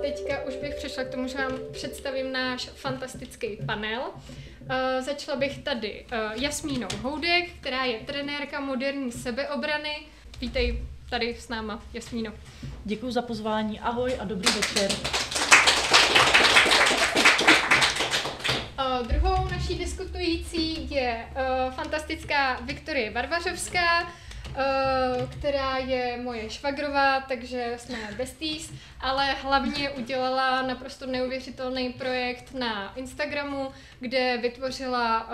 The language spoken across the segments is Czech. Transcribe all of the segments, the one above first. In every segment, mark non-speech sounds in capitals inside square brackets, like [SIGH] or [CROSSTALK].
teďka už bych přešla k tomu, že vám představím náš fantastický panel. Uh, začala bych tady uh, Jasmínou Houdek, která je trenérka moderní sebeobrany. Vítej tady s náma, Jasmíno. Děkuji za pozvání, ahoj a dobrý večer. Uh, druhou naší diskutující je uh, fantastická Viktorie Varvařovská, která je moje švagrová, takže jsme besties, ale hlavně udělala naprosto neuvěřitelný projekt na Instagramu, kde vytvořila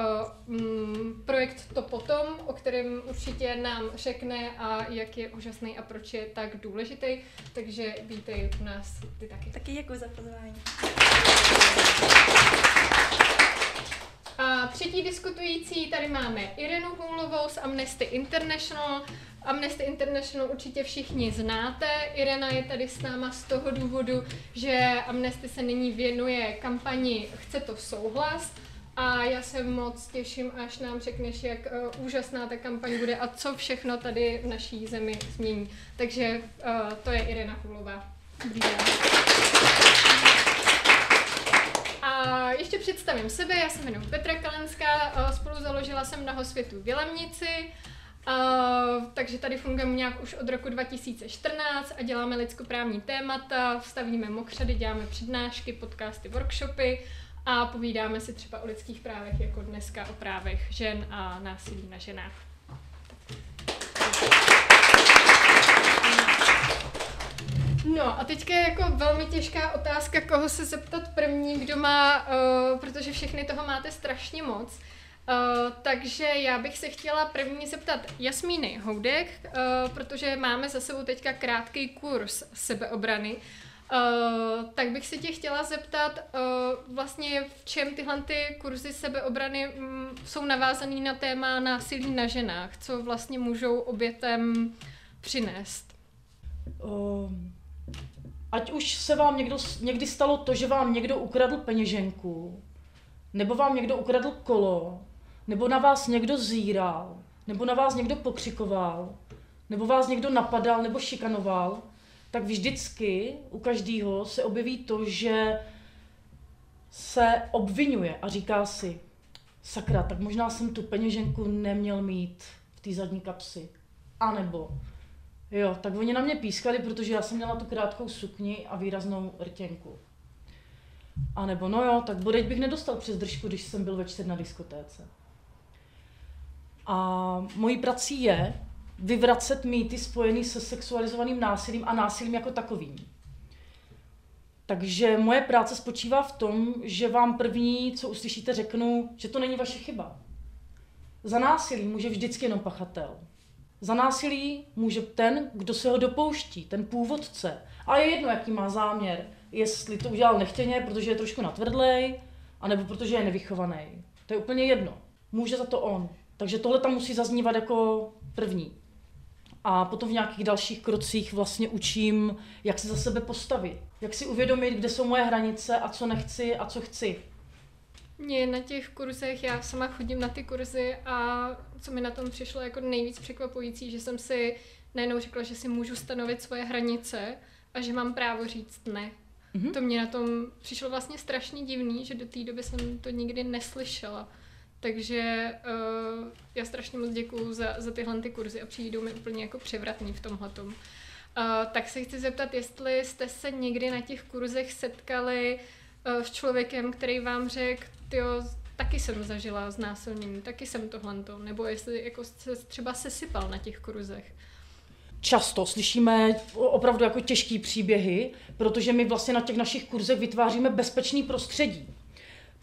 uh, um, projekt To potom, o kterém určitě nám řekne a jak je úžasný a proč je tak důležitý. Takže vítej u nás ty taky. Taky děkuji za pozvání. Třetí diskutující tady máme Irenu Hůlovou z Amnesty International. Amnesty International určitě všichni znáte. Irena je tady s náma z toho důvodu, že Amnesty se nyní věnuje kampani Chce to souhlas. A já se moc těším, až nám řekneš, jak uh, úžasná ta kampaň bude a co všechno tady v naší zemi změní. Takže uh, to je Irena Hůlová. Dobrý den. A ještě představím sebe, já se jmenuji Petra Kalenská, spolu založila jsem Mnoho světů v Jelemnici, Uh, takže tady fungujeme nějak už od roku 2014 a děláme lidskoprávní témata, stavíme mokřady, děláme přednášky, podcasty, workshopy a povídáme si třeba o lidských právech, jako dneska o právech žen a násilí na ženách. No a teďka je jako velmi těžká otázka, koho se zeptat první, kdo má, uh, protože všechny toho máte strašně moc. Uh, takže já bych se chtěla první zeptat Jasmíny Houdek, uh, protože máme za sebou teďka krátký kurz sebeobrany. Uh, tak bych se tě chtěla zeptat, uh, vlastně v čem tyhle ty kurzy sebeobrany um, jsou navázané na téma násilí na ženách, co vlastně můžou obětem přinést? Uh, ať už se vám někdo, někdy stalo to, že vám někdo ukradl peněženku, nebo vám někdo ukradl kolo, nebo na vás někdo zíral, nebo na vás někdo pokřikoval, nebo vás někdo napadal nebo šikanoval, tak vždycky u každého se objeví to, že se obvinuje a říká si, sakra, tak možná jsem tu peněženku neměl mít v té zadní kapsi. A nebo, jo, tak oni na mě pískali, protože já jsem měla tu krátkou sukni a výraznou rtěnku. A nebo, no jo, tak bodeď bych nedostal přes držku, když jsem byl večer na diskotéce. A mojí prací je vyvracet mýty spojený se sexualizovaným násilím a násilím jako takovým. Takže moje práce spočívá v tom, že vám první, co uslyšíte, řeknu, že to není vaše chyba. Za násilí může vždycky jenom pachatel. Za násilí může ten, kdo se ho dopouští, ten původce. A je jedno, jaký má záměr. Jestli to udělal nechtěně, protože je trošku natvrdlej, anebo protože je nevychovaný. To je úplně jedno. Může za to on. Takže tohle tam musí zaznívat jako první. A potom v nějakých dalších krocích vlastně učím, jak se za sebe postavit. Jak si uvědomit, kde jsou moje hranice a co nechci a co chci. Mě na těch kurzech, já sama chodím na ty kurzy a co mi na tom přišlo jako nejvíc překvapující, že jsem si najednou řekla, že si můžu stanovit svoje hranice a že mám právo říct ne. Mm-hmm. To mě na tom přišlo vlastně strašně divný, že do té doby jsem to nikdy neslyšela. Takže uh, já strašně moc děkuju za, za tyhle ty kurzy a přijdou mi úplně jako převratný v tomhle. Uh, tak se chci zeptat, jestli jste se někdy na těch kurzech setkali uh, s člověkem, který vám řekl, jo, taky jsem zažila znásilnění, taky jsem tohle, nebo jestli jako se třeba sesypal na těch kurzech. Často slyšíme opravdu jako těžký příběhy, protože my vlastně na těch našich kurzech vytváříme bezpečný prostředí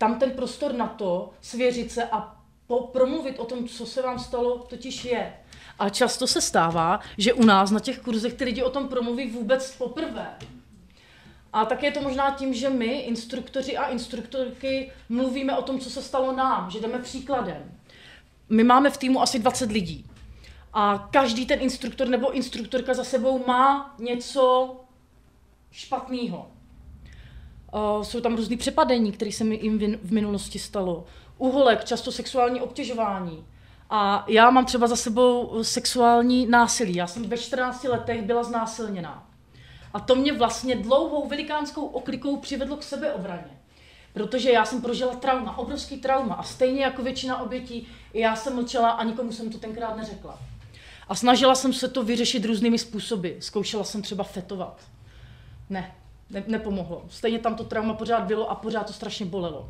tam ten prostor na to svěřit se a po, promluvit o tom, co se vám stalo, totiž je. A často se stává, že u nás na těch kurzech ty lidi o tom promluví vůbec poprvé. A tak je to možná tím, že my, instruktoři a instruktorky, mluvíme o tom, co se stalo nám, že jdeme příkladem. My máme v týmu asi 20 lidí. A každý ten instruktor nebo instruktorka za sebou má něco špatného. Uh, jsou tam různý přepadení, které se mi jim v minulosti stalo. Uholek, často sexuální obtěžování. A já mám třeba za sebou sexuální násilí. Já jsem ve 14 letech byla znásilněná. A to mě vlastně dlouhou velikánskou oklikou přivedlo k sebeobraně. Protože já jsem prožila trauma, obrovský trauma a stejně jako většina obětí, já jsem mlčela a nikomu jsem to tenkrát neřekla. A snažila jsem se to vyřešit různými způsoby. Zkoušela jsem třeba fetovat. Ne, ne nepomohlo. Stejně tam to trauma pořád bylo a pořád to strašně bolelo.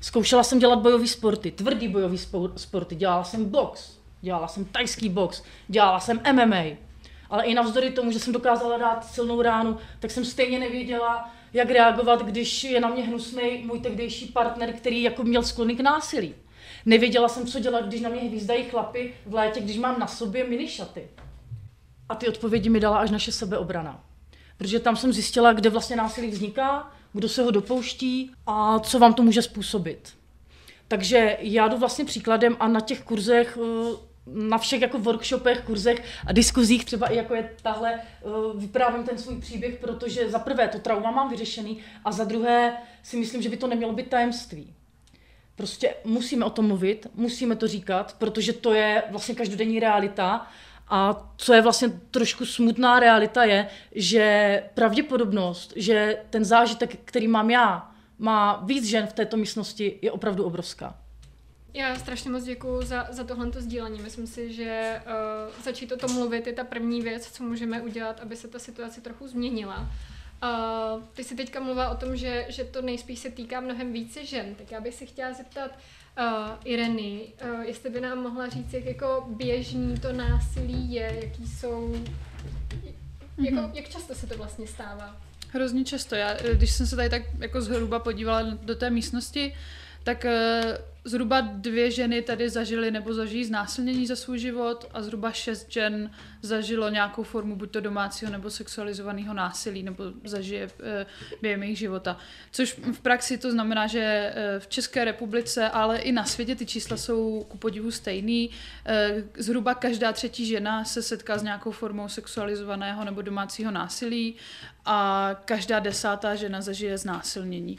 Zkoušela jsem dělat bojové sporty, tvrdý bojový sporty. Dělala jsem box, dělala jsem tajský box, dělala jsem MMA. Ale i navzdory tomu, že jsem dokázala dát silnou ránu, tak jsem stejně nevěděla, jak reagovat, když je na mě hnusný můj tehdejší partner, který jako měl sklony k násilí. Nevěděla jsem, co dělat, když na mě hvízdají chlapy v létě, když mám na sobě minišaty. A ty odpovědi mi dala až naše sebeobrana. Protože tam jsem zjistila, kde vlastně násilí vzniká, kdo se ho dopouští a co vám to může způsobit. Takže já jdu vlastně příkladem a na těch kurzech eh, na všech jako workshopech, kurzech a diskuzích, třeba i jako je tahle, eh, vyprávím ten svůj příběh, protože za prvé to trauma mám vyřešený a za druhé si myslím, že by to nemělo být tajemství. Prostě musíme o tom mluvit, musíme to říkat, protože to je vlastně každodenní realita a co je vlastně trošku smutná realita je, že pravděpodobnost, že ten zážitek, který mám já, má víc žen v této místnosti, je opravdu obrovská. Já strašně moc děkuji za, za tohle sdílení. Myslím si, že uh, začít o tom mluvit je ta první věc, co můžeme udělat, aby se ta situace trochu změnila. Uh, ty jsi teďka mluvila o tom, že, že to nejspíš se týká mnohem více žen, tak já bych si chtěla zeptat uh, Ireny, uh, jestli by nám mohla říct, jak jako běžný to násilí je, jaký jsou, jako, mm-hmm. jak často se to vlastně stává? Hrozně často. Já, když jsem se tady tak jako zhruba podívala do té místnosti, tak zhruba dvě ženy tady zažily nebo zažijí znásilnění za svůj život a zhruba šest žen zažilo nějakou formu buď to domácího nebo sexualizovaného násilí nebo zažije e, během jejich života. Což v praxi to znamená, že e, v České republice, ale i na světě ty čísla jsou ku podivu stejný. E, zhruba každá třetí žena se setká s nějakou formou sexualizovaného nebo domácího násilí a každá desátá žena zažije znásilnění.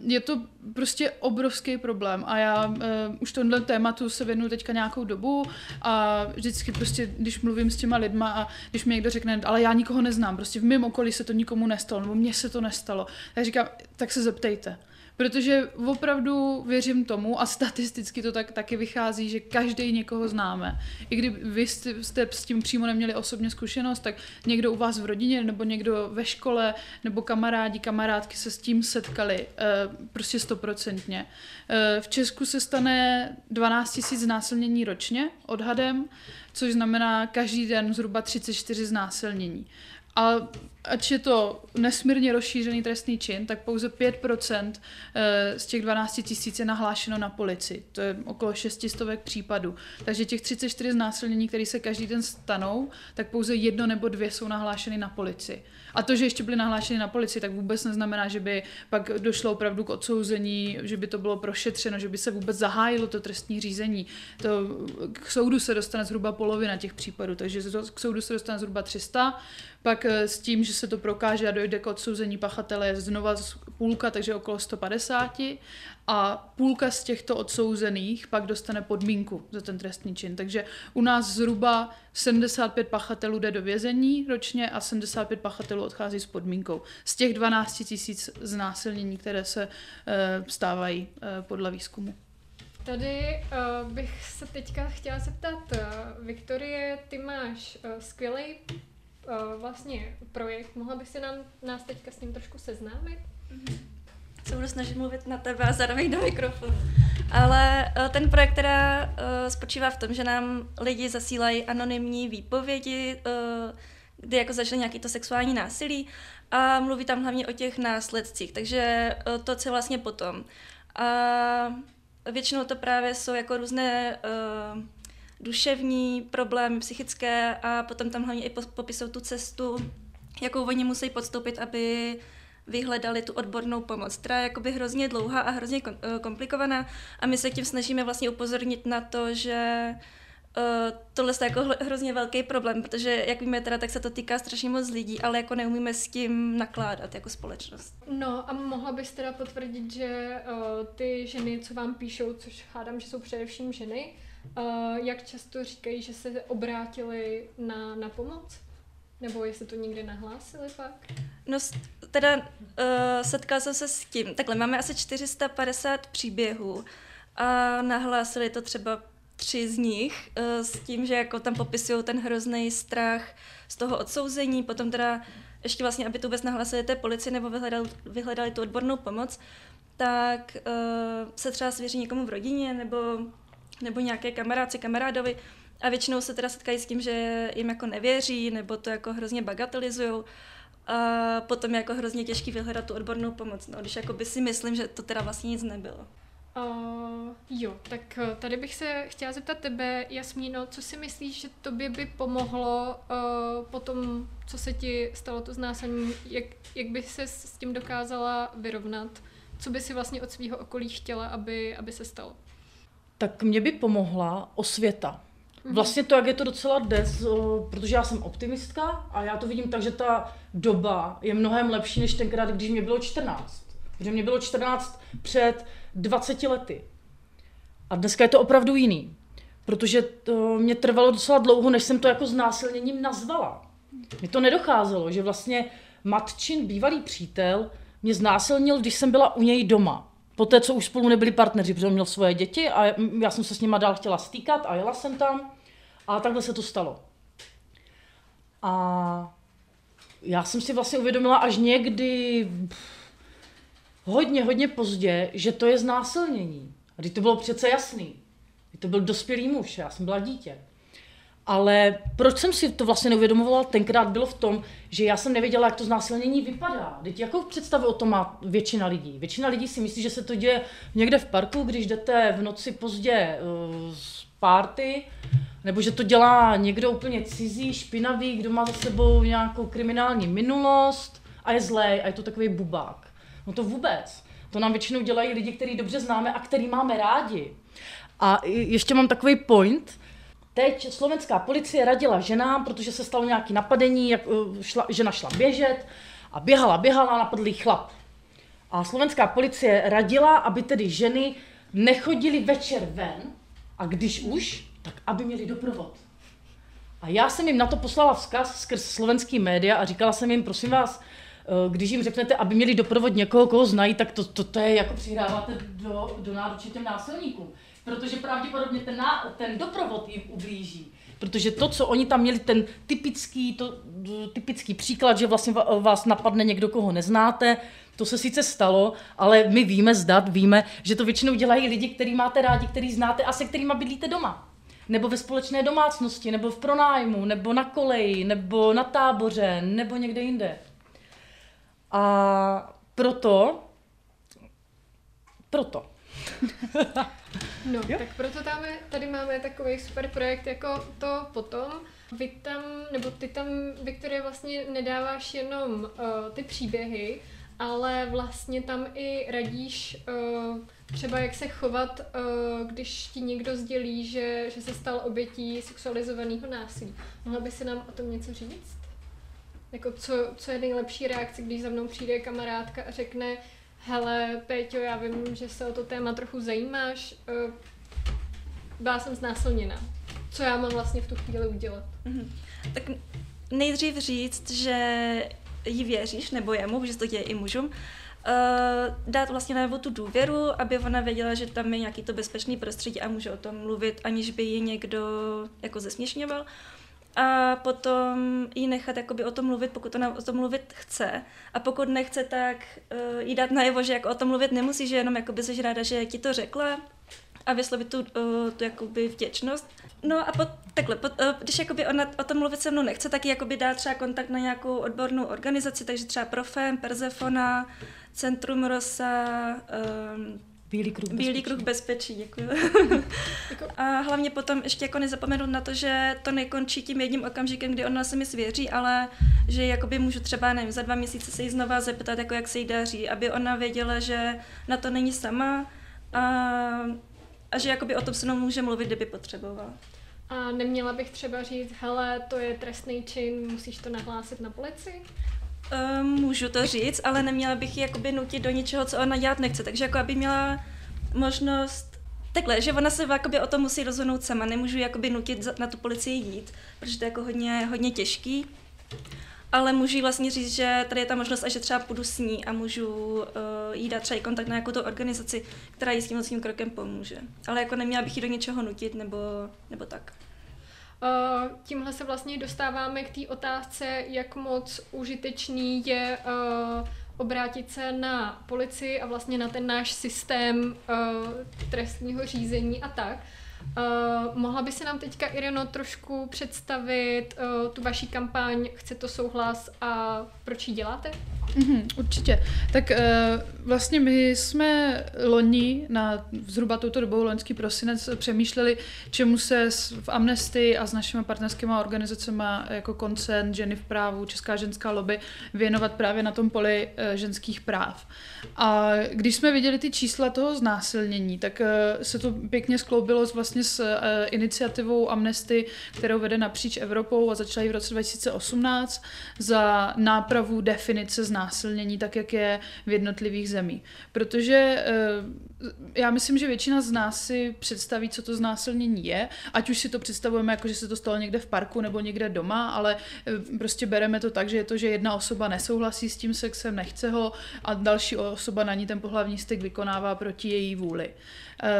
Je to prostě obrovský problém a já uh, už tohle tématu se věnuju teďka nějakou dobu a vždycky prostě, když mluvím s těma lidma a když mi někdo řekne, ale já nikoho neznám, prostě v mém okolí se to nikomu nestalo, nebo mně se to nestalo, tak říkám, tak se zeptejte. Protože opravdu věřím tomu a statisticky to tak taky vychází, že každý někoho známe. I kdyby vy jste, s tím přímo neměli osobně zkušenost, tak někdo u vás v rodině nebo někdo ve škole nebo kamarádi, kamarádky se s tím setkali eh, prostě stoprocentně. Eh, v Česku se stane 12 000 znásilnění ročně odhadem, což znamená každý den zhruba 34 znásilnění. A ač je to nesmírně rozšířený trestný čin, tak pouze 5% eh, z těch 12 tisíc je nahlášeno na policii. To je okolo 600 případů. Takže těch 34 znásilnění, které se každý den stanou, tak pouze jedno nebo dvě jsou nahlášeny na policii. A to, že ještě byly nahlášeny na policii, tak vůbec neznamená, že by pak došlo opravdu k odsouzení, že by to bylo prošetřeno, že by se vůbec zahájilo to trestní řízení. To, k soudu se dostane zhruba polovina těch případů, takže k soudu se dostane zhruba 300, pak eh, s tím, že se to prokáže a dojde k odsouzení pachatele je znova půlka, takže okolo 150 a půlka z těchto odsouzených pak dostane podmínku za ten trestný čin. Takže u nás zhruba 75 pachatelů jde do vězení ročně a 75 pachatelů odchází s podmínkou. Z těch 12 tisíc znásilnění, které se uh, stávají uh, podle výzkumu. Tady uh, bych se teďka chtěla zeptat, uh, Viktorie, ty máš uh, skvělý uh, vlastně projekt, mohla bys si nám, nás teďka s ním trošku seznámit? Mm-hmm se budu snažit mluvit na tebe a zároveň do mikrofonu. Ale uh, ten projekt teda uh, spočívá v tom, že nám lidi zasílají anonymní výpovědi, uh, kdy jako zažili nějaký to sexuální násilí a mluví tam hlavně o těch následcích, takže uh, to, co vlastně potom. A většinou to právě jsou jako různé uh, duševní problémy, psychické a potom tam hlavně i popisují tu cestu, jakou oni musí podstoupit, aby vyhledali tu odbornou pomoc, která je jakoby hrozně dlouhá a hrozně eh, komplikovaná a my se tím snažíme vlastně upozornit na to, že Uh, tohle je jako hrozně velký problém, protože jak víme teda, tak se to týká strašně moc lidí, ale jako neumíme s tím nakládat jako společnost. No a mohla bys teda potvrdit, že uh, ty ženy, co vám píšou, což hádám, že jsou především ženy, jak často říkají, že se obrátili na, na pomoc? Nebo jestli to nikdy nahlásili pak? No, teda uh, setkala jsem se s tím. Takhle, máme asi 450 příběhů a nahlásili to třeba tři z nich uh, s tím, že jako tam popisují ten hrozný strach z toho odsouzení, potom teda ještě vlastně, aby to vůbec nahlásili té policii nebo vyhledali, vyhledali tu odbornou pomoc, tak uh, se třeba svěří někomu v rodině nebo, nebo nějaké kamarádce, kamarádovi a většinou se teda setkají s tím, že jim jako nevěří nebo to jako hrozně bagatelizujou a potom je jako hrozně těžký vyhledat tu odbornou pomoc, no, když jakoby si myslím, že to teda vlastně nic nebylo. Uh, jo, tak eh, tady bych se chtěla zeptat tebe, Jasmíno, co si myslíš, že tobě by pomohlo uh, po tom, co se ti stalo to znásilnění, jak, jak by se s tím dokázala vyrovnat? Co by si vlastně od svého okolí chtěla, aby, aby se stalo? Tak mě by pomohla osvěta. Vlastně to, jak je to docela dnes, o, protože já jsem optimistka a já to vidím tak, že ta doba je mnohem lepší než tenkrát, když mě bylo 14. Protože mě bylo 14 před 20 lety. A dneska je to opravdu jiný. Protože to mě trvalo docela dlouho, než jsem to jako znásilněním nazvala. Mi to nedocházelo, že vlastně matčin bývalý přítel mě znásilnil, když jsem byla u něj doma. Poté, co už spolu nebyli partneři, protože on měl svoje děti a já jsem se s nima dál chtěla stýkat a jela jsem tam a takhle se to stalo. A já jsem si vlastně uvědomila až někdy pff, hodně, hodně pozdě, že to je znásilnění. A to bylo přece jasný. To byl dospělý muž, já jsem byla dítě. Ale proč jsem si to vlastně neuvědomovala tenkrát bylo v tom, že já jsem nevěděla, jak to znásilnění vypadá. Teď jakou představu o tom má většina lidí? Většina lidí si myslí, že se to děje někde v parku, když jdete v noci pozdě uh, z párty, nebo že to dělá někdo úplně cizí, špinavý, kdo má za sebou nějakou kriminální minulost a je zlej a je to takový bubák. No to vůbec. To nám většinou dělají lidi, který dobře známe a který máme rádi. A ještě mám takový point, Teď slovenská policie radila ženám, protože se stalo nějaké napadení, jak uh, šla, žena šla běžet a běhala, běhala a napadl chlap. A slovenská policie radila, aby tedy ženy nechodily večer ven a když už, tak aby měli doprovod. A já jsem jim na to poslala vzkaz skrz slovenský média a říkala jsem jim, prosím vás, uh, když jim řeknete, aby měli doprovod někoho, koho znají, tak to, to, to je jako přihráváte do, do náručí těm násilníkům protože pravděpodobně ten, ná, ten doprovod jim ublíží. Protože to, co oni tam měli, ten typický, to, typický příklad, že vlastně vás napadne někdo, koho neznáte, to se sice stalo, ale my víme, zdat, víme, že to většinou dělají lidi, který máte rádi, který znáte a se kterými bydlíte doma. Nebo ve společné domácnosti, nebo v pronájmu, nebo na koleji, nebo na táboře, nebo někde jinde. A proto, proto [LAUGHS] No, jo? tak proto tam je, tady máme takový super projekt jako to potom. Vy tam, nebo ty tam, Viktorie, vlastně nedáváš jenom uh, ty příběhy, ale vlastně tam i radíš uh, třeba jak se chovat, uh, když ti někdo sdělí, že, že se stal obětí sexualizovaného násilí. Mohla by si nám o tom něco říct? Jako co, co je nejlepší reakce, když za mnou přijde kamarádka a řekne, hele, Péťo, já vím, že se o to téma trochu zajímáš, uh, byla jsem znásilněna. Co já mám vlastně v tu chvíli udělat? Mm-hmm. Tak nejdřív říct, že jí věříš, nebo jemu, že to děje i mužům, uh, dát vlastně najevo tu důvěru, aby ona věděla, že tam je nějaký to bezpečný prostředí a může o tom mluvit, aniž by ji někdo jako zesměšňoval. A potom jí nechat jakoby o tom mluvit, pokud ona o tom mluvit chce. A pokud nechce, tak uh, jí dát najevo, že jako o tom mluvit nemusí, že jenom jakoby jsi ráda, že ti to řekla a vyslovit tu, uh, tu jakoby vděčnost. No a pot, takhle, pot, uh, když jakoby ona o tom mluvit se mnou nechce, tak ji jakoby dá třeba kontakt na nějakou odbornou organizaci, takže třeba Profem, Persefona, Centrum Rosa, um, Bílý kruh bezpečí. Bílý kruh bezpečí, děkuji. a hlavně potom ještě jako nezapomenout na to, že to nekončí tím jedním okamžikem, kdy ona se mi svěří, ale že jakoby můžu třeba, nevím, za dva měsíce se jí znova zeptat, jako jak se jí daří, aby ona věděla, že na to není sama a, a že jakoby o tom se mnou může mluvit, kdyby potřebovala. A neměla bych třeba říct, hele, to je trestný čin, musíš to nahlásit na policii? Um, můžu to říct, ale neměla bych ji jakoby nutit do něčeho, co ona dělat nechce. Takže jako aby měla možnost Takhle, že ona se jakoby o tom musí rozhodnout sama, nemůžu jakoby nutit na tu policii jít, protože to je jako hodně, hodně těžký. Ale můžu vlastně říct, že tady je ta možnost a že třeba půjdu s ní a můžu uh, jí dát třeba i kontakt na nějakou organizaci, která jí s tím svým krokem pomůže. Ale jako neměla bych jí do něčeho nutit nebo, nebo tak. Uh, tímhle se vlastně dostáváme k té otázce, jak moc užitečný je uh, obrátit se na policii a vlastně na ten náš systém uh, trestního řízení a tak. Uh, mohla by se nám teďka, Ireno, trošku představit uh, tu vaší kampaň Chce to souhlas a proč ji děláte? Mm-hmm, určitě. Tak uh, vlastně my jsme loni na zhruba touto dobou, loňský prosinec, přemýšleli, čemu se v Amnesty a s našimi partnerskými organizacemi jako koncern Ženy v právu, Česká ženská lobby věnovat právě na tom poli uh, ženských práv. A když jsme viděli ty čísla toho znásilnění, tak uh, se to pěkně skloubilo vlastně s uh, iniciativou Amnesty, kterou vede napříč Evropou a začala ji v roce 2018 za nápravu definice znásilnění, tak jak je v jednotlivých zemí. Protože uh, já myslím, že většina z nás si představí, co to znásilnění je, ať už si to představujeme jako, že se to stalo někde v parku nebo někde doma, ale uh, prostě bereme to tak, že je to, že jedna osoba nesouhlasí s tím sexem, nechce ho a další osoba na ní ten pohlavní styk vykonává proti její vůli.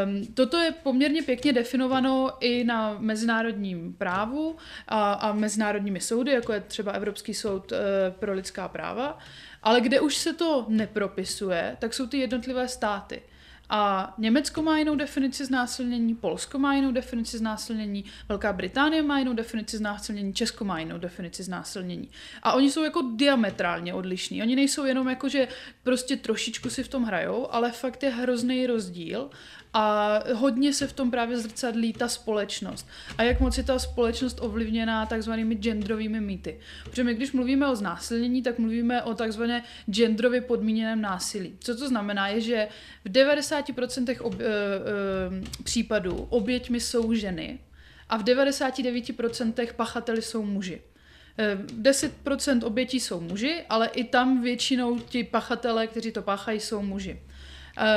Um, toto je poměrně pěkně definované i na mezinárodním právu a, a mezinárodními soudy, jako je třeba Evropský soud uh, pro lidská práva, ale kde už se to nepropisuje, tak jsou ty jednotlivé státy. A Německo má jinou definici znásilnění, Polsko má jinou definici znásilnění, Velká Británie má jinou definici znásilnění, Česko má jinou definici znásilnění. A oni jsou jako diametrálně odlišní. Oni nejsou jenom jako, že prostě trošičku si v tom hrajou, ale fakt je hrozný rozdíl a hodně se v tom právě zrcadlí ta společnost. A jak moc je ta společnost ovlivněná takzvanými genderovými mýty. Protože my, když mluvíme o znásilnění, tak mluvíme o takzvané genderově podmíněném násilí. Co to znamená, je, že v 90% ob, e, e, případů oběťmi jsou ženy a v 99% pachateli jsou muži. 10% e, obětí jsou muži, ale i tam většinou ti pachatelé, kteří to páchají, jsou muži.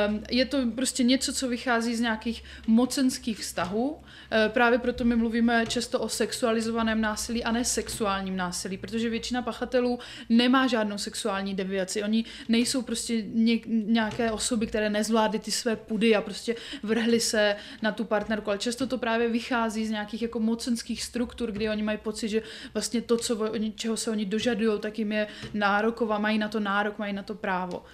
Um, je to prostě něco, co vychází z nějakých mocenských vztahů. Uh, právě proto my mluvíme často o sexualizovaném násilí a ne sexuálním násilí, protože většina pachatelů nemá žádnou sexuální deviaci. Oni nejsou prostě ně, nějaké osoby, které nezvládly ty své pudy a prostě vrhly se na tu partnerku, ale často to právě vychází z nějakých jako mocenských struktur, kdy oni mají pocit, že vlastně to, co oni, čeho se oni dožadují, tak jim je nároková, mají na to nárok, mají na to právo.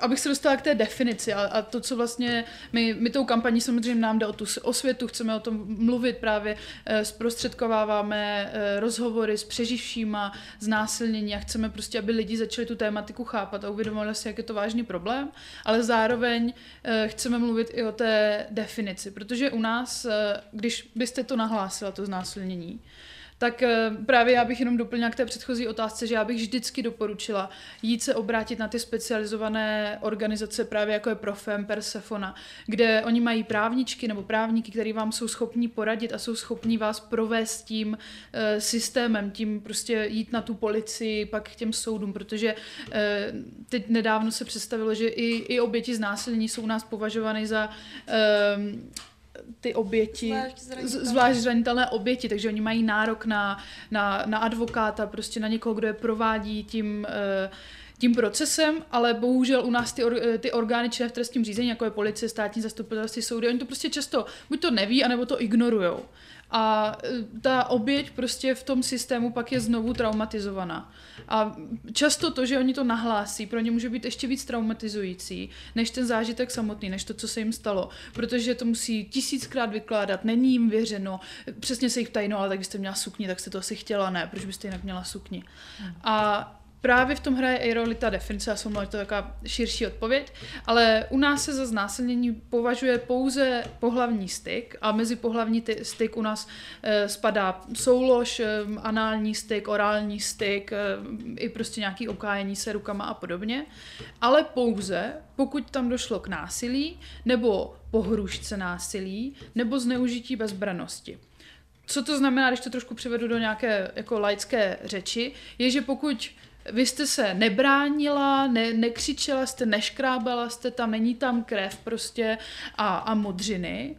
Abych se dostala k té definici, věci a, a to, co vlastně my, my tou kampaní samozřejmě nám jde o tu osvětu, chceme o tom mluvit právě, e, zprostředkováváme e, rozhovory s přeživšíma znásilnění a chceme prostě, aby lidi začali tu tématiku chápat a uvědomili si, jak je to vážný problém, ale zároveň e, chceme mluvit i o té definici, protože u nás, když byste to nahlásila, to znásilnění, tak eh, právě já bych jenom doplnila k té předchozí otázce, že já bych vždycky doporučila jít se obrátit na ty specializované organizace, právě jako je Profem, Persefona, kde oni mají právničky nebo právníky, který vám jsou schopní poradit a jsou schopní vás provést tím uh, systémem, tím prostě jít na tu policii, pak k těm soudům, protože uh, teď nedávno se představilo, že i, i oběti znásilnění jsou u nás považovány za ty oběti, zvlášť zranitelné. zvlášť zranitelné oběti, takže oni mají nárok na, na, na advokáta, prostě na někoho, kdo je provádí tím, uh, tím procesem, ale bohužel u nás ty, or, ty orgány činné v trestním řízení, jako je policie, státní zastupitelství, soudy, oni to prostě často buď to neví, anebo to ignorujou. A e, ta oběť prostě v tom systému pak je znovu traumatizovaná. A často to, že oni to nahlásí, pro ně může být ještě víc traumatizující, než ten zážitek samotný, než to, co se jim stalo. Protože to musí tisíckrát vykládat, není jim věřeno, přesně se jich ptají, no ale tak byste měla sukni, tak jste to asi chtěla, ne, proč byste jinak měla sukni. A právě v tom hraje i roli ta definice, já jsem to taková širší odpověď, ale u nás se za znásilnění považuje pouze pohlavní styk a mezi pohlavní ty, styk u nás e, spadá soulož, e, anální styk, orální styk, e, i prostě nějaký okájení se rukama a podobně, ale pouze pokud tam došlo k násilí nebo pohrušce násilí nebo zneužití bezbranosti. Co to znamená, když to trošku převedu do nějaké jako laické řeči, je, že pokud vy jste se nebránila, ne, nekřičela jste, neškrábala jste tam, není tam krev prostě a, a modřiny,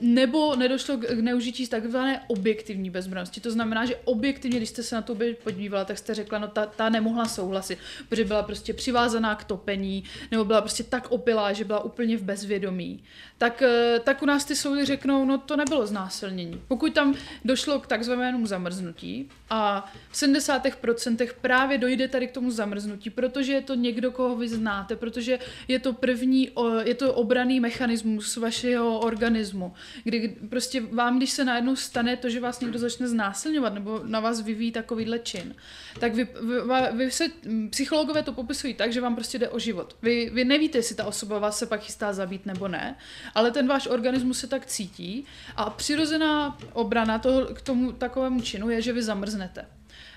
nebo nedošlo k neužití takzvané objektivní bezbranosti. To znamená, že objektivně, když jste se na to podívala, tak jste řekla, no ta, ta nemohla souhlasit, protože byla prostě přivázaná k topení, nebo byla prostě tak opilá, že byla úplně v bezvědomí. Tak, eh, tak u nás ty soudy řeknou, no to nebylo znásilnění. Pokud tam došlo k takzvanému zamrznutí a v 70% právě dojde tady k tomu zamrznutí, protože je to někdo, koho vy znáte, protože je to první, je to obraný mechanismus vašeho organismu, terorismu, kdy prostě vám, když se najednou stane to, že vás někdo začne znásilňovat nebo na vás vyvíjí takovýhle čin, tak vy, vy, vy se, psychologové to popisují tak, že vám prostě jde o život. Vy, vy nevíte, jestli ta osoba vás se pak chystá zabít nebo ne, ale ten váš organismus se tak cítí a přirozená obrana toho, k tomu takovému činu je, že vy zamrznete.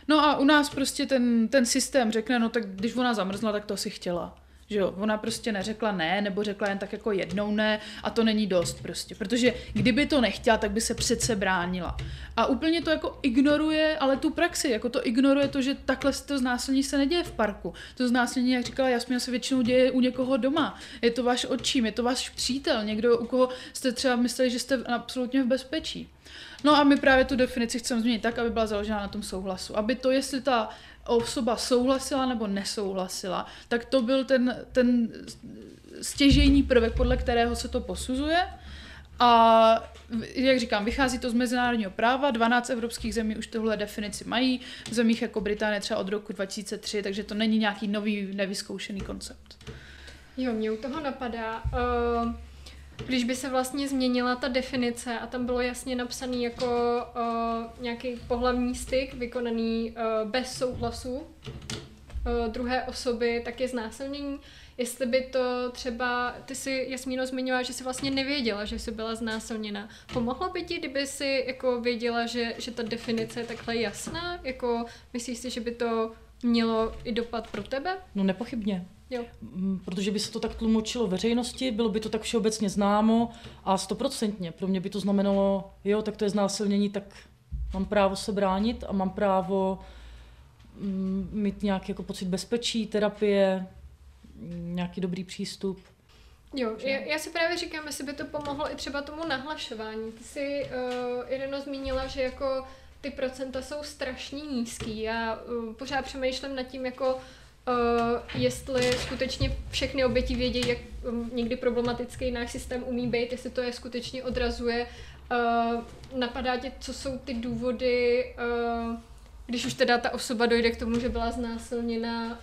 No a u nás prostě ten, ten systém řekne, no tak když ona zamrzla, tak to si chtěla. Že jo, ona prostě neřekla ne, nebo řekla jen tak jako jednou ne a to není dost prostě, protože kdyby to nechtěla, tak by se přece bránila. A úplně to jako ignoruje, ale tu praxi, jako to ignoruje to, že takhle to znásilnění se neděje v parku. To znásilnění, jak říkala Jasmina, se většinou děje u někoho doma. Je to váš odčím, je to váš přítel, někdo, u koho jste třeba mysleli, že jste absolutně v bezpečí. No a my právě tu definici chceme změnit tak, aby byla založena na tom souhlasu. Aby to, jestli ta osoba souhlasila nebo nesouhlasila, tak to byl ten, ten stěžejní prvek, podle kterého se to posuzuje. A jak říkám, vychází to z mezinárodního práva, 12 evropských zemí už tohle definici mají, v zemích jako Británie třeba od roku 2003, takže to není nějaký nový nevyzkoušený koncept. Jo, mě u toho napadá, uh, když by se vlastně změnila ta definice a tam bylo jasně napsaný jako uh, nějaký pohlavní styk vykonaný uh, bez souhlasu uh, druhé osoby, tak je znásilnění. Jestli by to třeba, ty si Jasmíno zmiňovala, že si vlastně nevěděla, že jsi byla znásilněna. Pomohlo by ti, kdyby si jako věděla, že, že ta definice je takhle jasná? Jako myslíš si, že by to mělo i dopad pro tebe? No nepochybně. Jo. Mm, protože by se to tak tlumočilo veřejnosti, bylo by to tak všeobecně známo a stoprocentně. Pro mě by to znamenalo, jo, tak to je znásilnění, tak mám právo se bránit a mám právo mm, mít nějaký jako pocit bezpečí, terapie, mm, nějaký dobrý přístup. Jo, já, já si právě říkám, jestli by to pomohlo i třeba tomu nahlašování. Ty jsi uh, Ireno zmínila, že jako ty procenta jsou strašně nízký. Já uh, pořád přemýšlím nad tím, jako Uh, jestli skutečně všechny oběti vědí, jak um, někdy problematický náš systém umí být, jestli to je skutečně odrazuje. Uh, napadá tě, co jsou ty důvody, uh, když už teda ta osoba dojde k tomu, že byla znásilněna,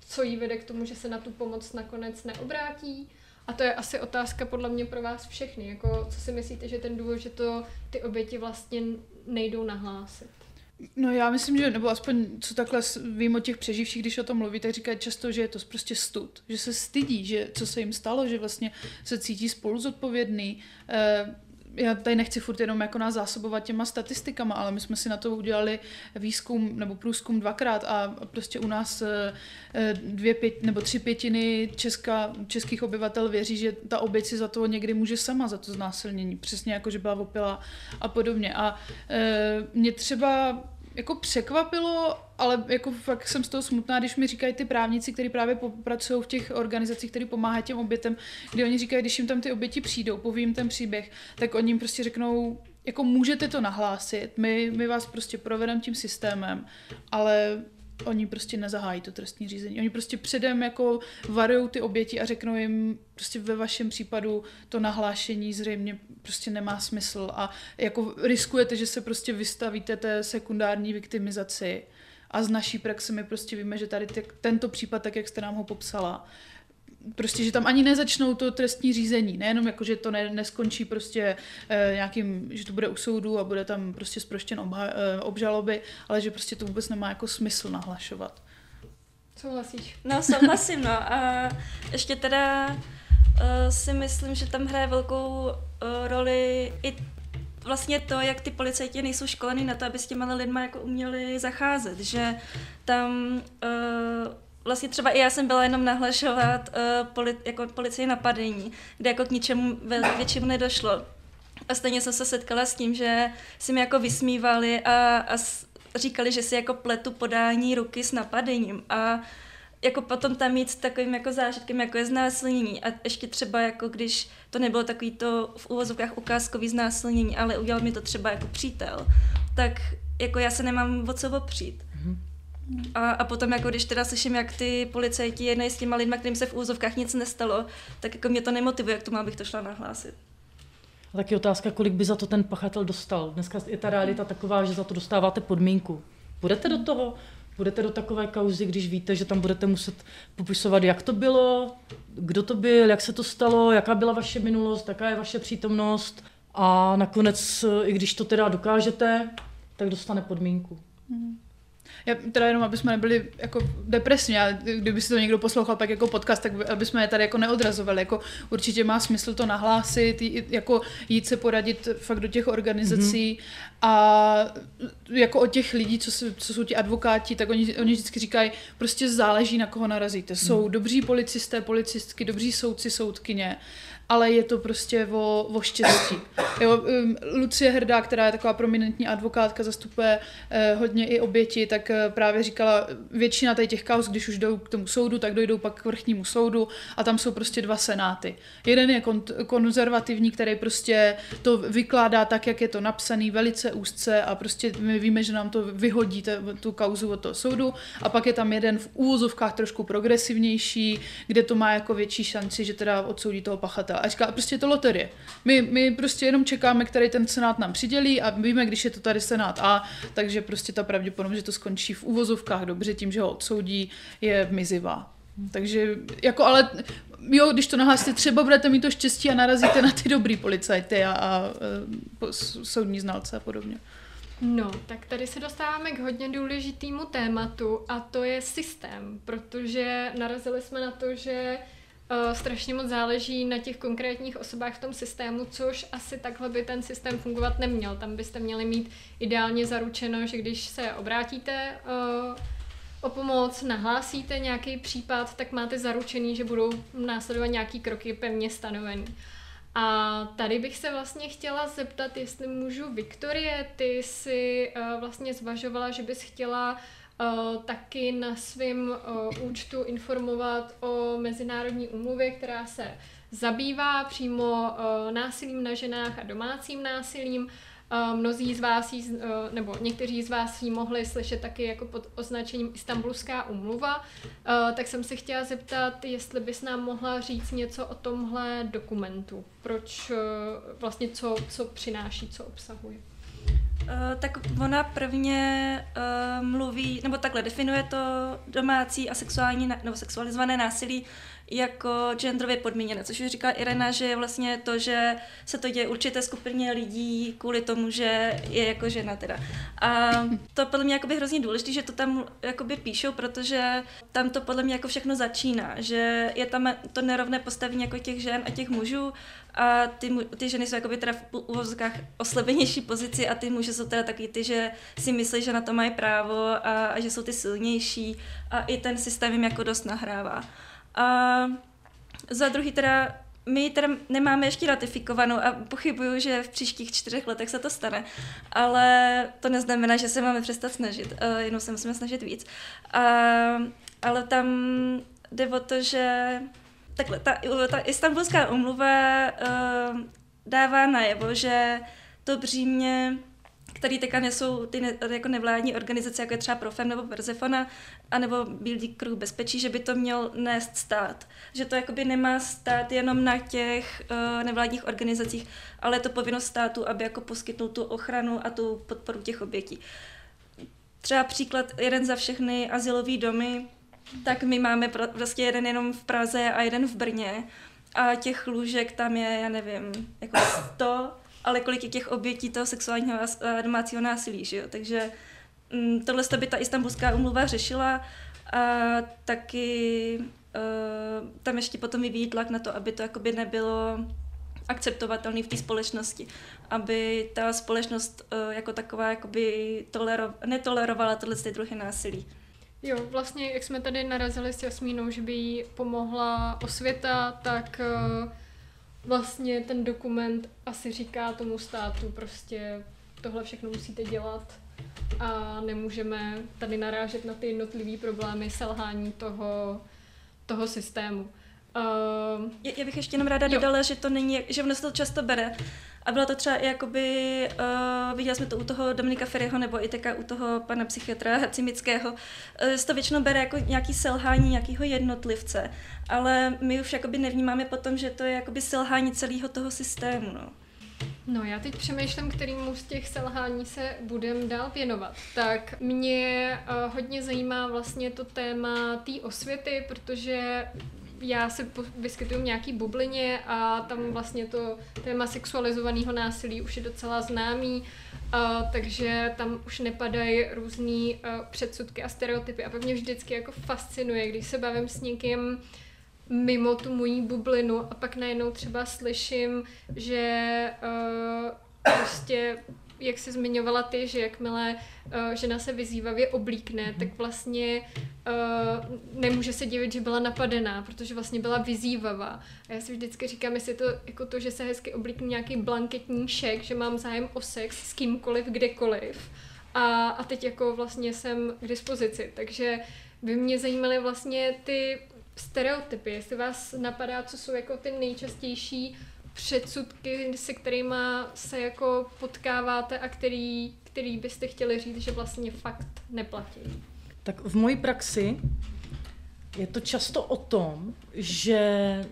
co jí vede k tomu, že se na tu pomoc nakonec neobrátí? A to je asi otázka podle mě pro vás všechny. Jako, co si myslíte, že ten důvod, že to ty oběti vlastně nejdou nahlásit? No já myslím, že, nebo aspoň co takhle vím o těch přeživších, když o tom mluví, tak říkají často, že je to prostě stud, že se stydí, že co se jim stalo, že vlastně se cítí spolu zodpovědný. Eh, já tady nechci furt jenom jako nás zásobovat těma statistikama, ale my jsme si na to udělali výzkum nebo průzkum dvakrát a prostě u nás eh, eh, dvě pět, nebo tři pětiny česká, českých obyvatel věří, že ta oběť si za to někdy může sama, za to znásilnění. Přesně jako, že byla opila a podobně. A e, mě třeba jako překvapilo, ale jako fakt jsem z toho smutná, když mi říkají ty právníci, kteří právě pracují v těch organizacích, které pomáhají těm obětem, kdy oni říkají, když jim tam ty oběti přijdou, povím ten příběh, tak oni jim prostě řeknou, jako můžete to nahlásit, my, my vás prostě provedeme tím systémem, ale oni prostě nezahájí to trestní řízení. Oni prostě předem jako varují ty oběti a řeknou jim, prostě ve vašem případu to nahlášení zřejmě prostě nemá smysl a jako riskujete, že se prostě vystavíte té sekundární viktimizaci. A z naší praxe my prostě víme, že tady t- tento případ, tak jak jste nám ho popsala, prostě, že tam ani nezačnou to trestní řízení. Nejenom jako, že to ne, neskončí prostě e, nějakým, že to bude u soudu a bude tam prostě zproštěn obha, e, obžaloby, ale že prostě to vůbec nemá jako smysl nahlašovat. Souhlasíš? No, souhlasím, no. A ještě teda uh, si myslím, že tam hraje velkou uh, roli i vlastně to, jak ty policajti nejsou školení na to, aby s těma lidma jako uměli zacházet, že tam uh, vlastně třeba i já jsem byla jenom nahlašovat uh, poli, jako policii napadení, kde jako k ničemu většinou nedošlo. A stejně jsem se setkala s tím, že si mi jako vysmívali a, a říkali, že si jako pletu podání ruky s napadením. A jako potom tam mít s takovým jako zážitkem, jako je znásilnění a ještě třeba jako když to nebylo takový to v úvozovkách ukázkový znásilnění, ale udělal mi to třeba jako přítel, tak jako já se nemám o co opřít. A, a potom, jako když teda slyším, jak ty policajti jednají s těma lidma, kterým se v úzovkách nic nestalo, tak jako mě to nemotivuje, jak tomu abych to šla nahlásit. A taky otázka, kolik by za to ten pachatel dostal. Dneska je ta realita taková, že za to dostáváte podmínku. Budete do toho? Budete do takové kauzy, když víte, že tam budete muset popisovat, jak to bylo, kdo to byl, jak se to stalo, jaká byla vaše minulost, jaká je vaše přítomnost a nakonec, i když to teda dokážete, tak dostane podmínku. Hmm. Já teda jenom, aby jsme nebyli jako depresní, a kdyby si to někdo poslouchal pak jako podcast, tak aby jsme je tady jako neodrazovali. Jako určitě má smysl to nahlásit, jako jít se poradit fakt do těch organizací mm-hmm. a jako od těch lidí, co, se, co jsou ti advokáti, tak oni, oni vždycky říkají, prostě záleží na koho narazíte. Jsou mm. dobří policisté, policistky, dobří soudci, soudkyně ale je to prostě o, o štěstí. Jo, um, Lucie Hrdá, která je taková prominentní advokátka, zastupuje eh, hodně i oběti, tak eh, právě říkala, většina těch kauz, když už jdou k tomu soudu, tak dojdou pak k vrchnímu soudu a tam jsou prostě dva senáty. Jeden je kon- konzervativní, který prostě to vykládá tak, jak je to napsaný, velice úzce a prostě my víme, že nám to vyhodí te, tu kauzu od toho soudu a pak je tam jeden v úvozovkách trošku progresivnější, kde to má jako větší šanci, že teda odsoudí toho pachatele a říká, prostě je to loterie. My, my prostě jenom čekáme, který ten senát nám přidělí a víme, když je to tady senát A, takže prostě ta pravděpodobnost, že to skončí v úvozovkách dobře tím, že ho odsoudí, je mizivá. Takže jako ale jo, když to nahlásíte, třeba budete mít to štěstí a narazíte na ty dobrý policajty a, a, a soudní znalce a podobně. No, tak tady se dostáváme k hodně důležitému tématu a to je systém, protože narazili jsme na to, že Uh, strašně moc záleží na těch konkrétních osobách v tom systému, což asi takhle by ten systém fungovat neměl. Tam byste měli mít ideálně zaručeno, že když se obrátíte uh, o pomoc, nahlásíte nějaký případ, tak máte zaručený, že budou následovat nějaký kroky pevně stanovený. A tady bych se vlastně chtěla zeptat, jestli můžu, Viktorie, ty si uh, vlastně zvažovala, že bys chtěla uh, Uh, taky na svém uh, účtu informovat o mezinárodní umluvě, která se zabývá přímo uh, násilím na ženách a domácím násilím. Mnozí z vás, jí, nebo někteří z vás ji mohli slyšet taky jako pod označením Istanbulská umluva, tak jsem se chtěla zeptat, jestli bys nám mohla říct něco o tomhle dokumentu. Proč vlastně, co, co přináší, co obsahuje. Uh, tak ona prvně uh, mluví, nebo takhle definuje to domácí a sexuální, nebo sexualizované násilí jako genderově podmíněné, což už říkala Irena, že je vlastně to, že se to děje určité skupině lidí kvůli tomu, že je jako žena teda. A to podle mě jakoby hrozně důležité, že to tam jakoby píšou, protože tam to podle mě jako všechno začíná, že je tam to nerovné postavení jako těch žen a těch mužů a ty, ty ženy jsou jakoby teda v uvozkách oslebenější pozici a ty muži jsou teda taky ty, že si myslí, že na to mají právo a, a že jsou ty silnější a i ten systém jim jako dost nahrává. A za druhý teda my teda nemáme ještě ratifikovanou a pochybuju, že v příštích čtyřech letech se to stane, ale to neznamená, že se máme přestat snažit, uh, jenom se musíme snažit víc. Uh, ale tam jde o to, že takhle, ta, ta istambulská umluva uh, dává najevo, že to břímě který teďka nesou ty ne, jako nevládní organizace, jako je třeba Profem nebo Persefona, anebo Bílý kruh bezpečí, že by to měl nést stát. Že to jakoby nemá stát jenom na těch uh, nevládních organizacích, ale je to povinnost státu, aby jako poskytnul tu ochranu a tu podporu těch obětí. Třeba příklad, jeden za všechny asilový domy, tak my máme prostě jeden jenom v Praze a jeden v Brně a těch lůžek tam je, já nevím, jako 100 ale kolik je těch obětí toho sexuálního a domácího násilí, že jo? Takže mm, tohle by ta istambulská umluva řešila a taky uh, tam ještě potom vyvíjí tlak na to, aby to jakoby nebylo akceptovatelný v té společnosti, aby ta společnost uh, jako taková jakoby tolero, netolerovala tohle ty druhy násilí. Jo, vlastně jak jsme tady narazili s Jasmínou, že by jí pomohla osvěta, tak uh, vlastně ten dokument asi říká tomu státu prostě tohle všechno musíte dělat a nemůžeme tady narážet na ty jednotlivé problémy selhání toho, toho systému. Uh, já bych ještě jenom ráda jo. dodala, že to není, že ono se to často bere. A bylo to třeba i jakoby, uh, viděli jsme to u toho Dominika Ferryho nebo i taka u toho pana psychiatra Cimického, uh, se to většinou bere jako nějaký selhání nějakého jednotlivce, ale my už jakoby nevnímáme potom, že to je jakoby selhání celého toho systému. No. No já teď přemýšlím, kterýmu z těch selhání se budem dál věnovat. Tak mě uh, hodně zajímá vlastně to téma té osvěty, protože já se vyskytuju v nějaký bublině a tam vlastně to téma sexualizovaného násilí už je docela známý, uh, takže tam už nepadají různý uh, předsudky a stereotypy. A mě vždycky jako fascinuje, když se bavím s někým mimo tu mojí bublinu a pak najednou třeba slyším, že uh, prostě jak jsi zmiňovala ty, že jakmile uh, žena se vyzývavě oblíkne, mm-hmm. tak vlastně uh, nemůže se divit, že byla napadená, protože vlastně byla vyzývavá. A já si vždycky říkám, jestli to jako to, že se hezky oblíkne nějaký blanketní šek, že mám zájem o sex s kýmkoliv, kdekoliv. A, a teď jako vlastně jsem k dispozici. Takže by mě zajímaly vlastně ty stereotypy, jestli vás napadá, co jsou jako ty nejčastější předsudky, se kterými se jako potkáváte a který, který byste chtěli říct, že vlastně fakt neplatí? Tak v mojí praxi je to často o tom, že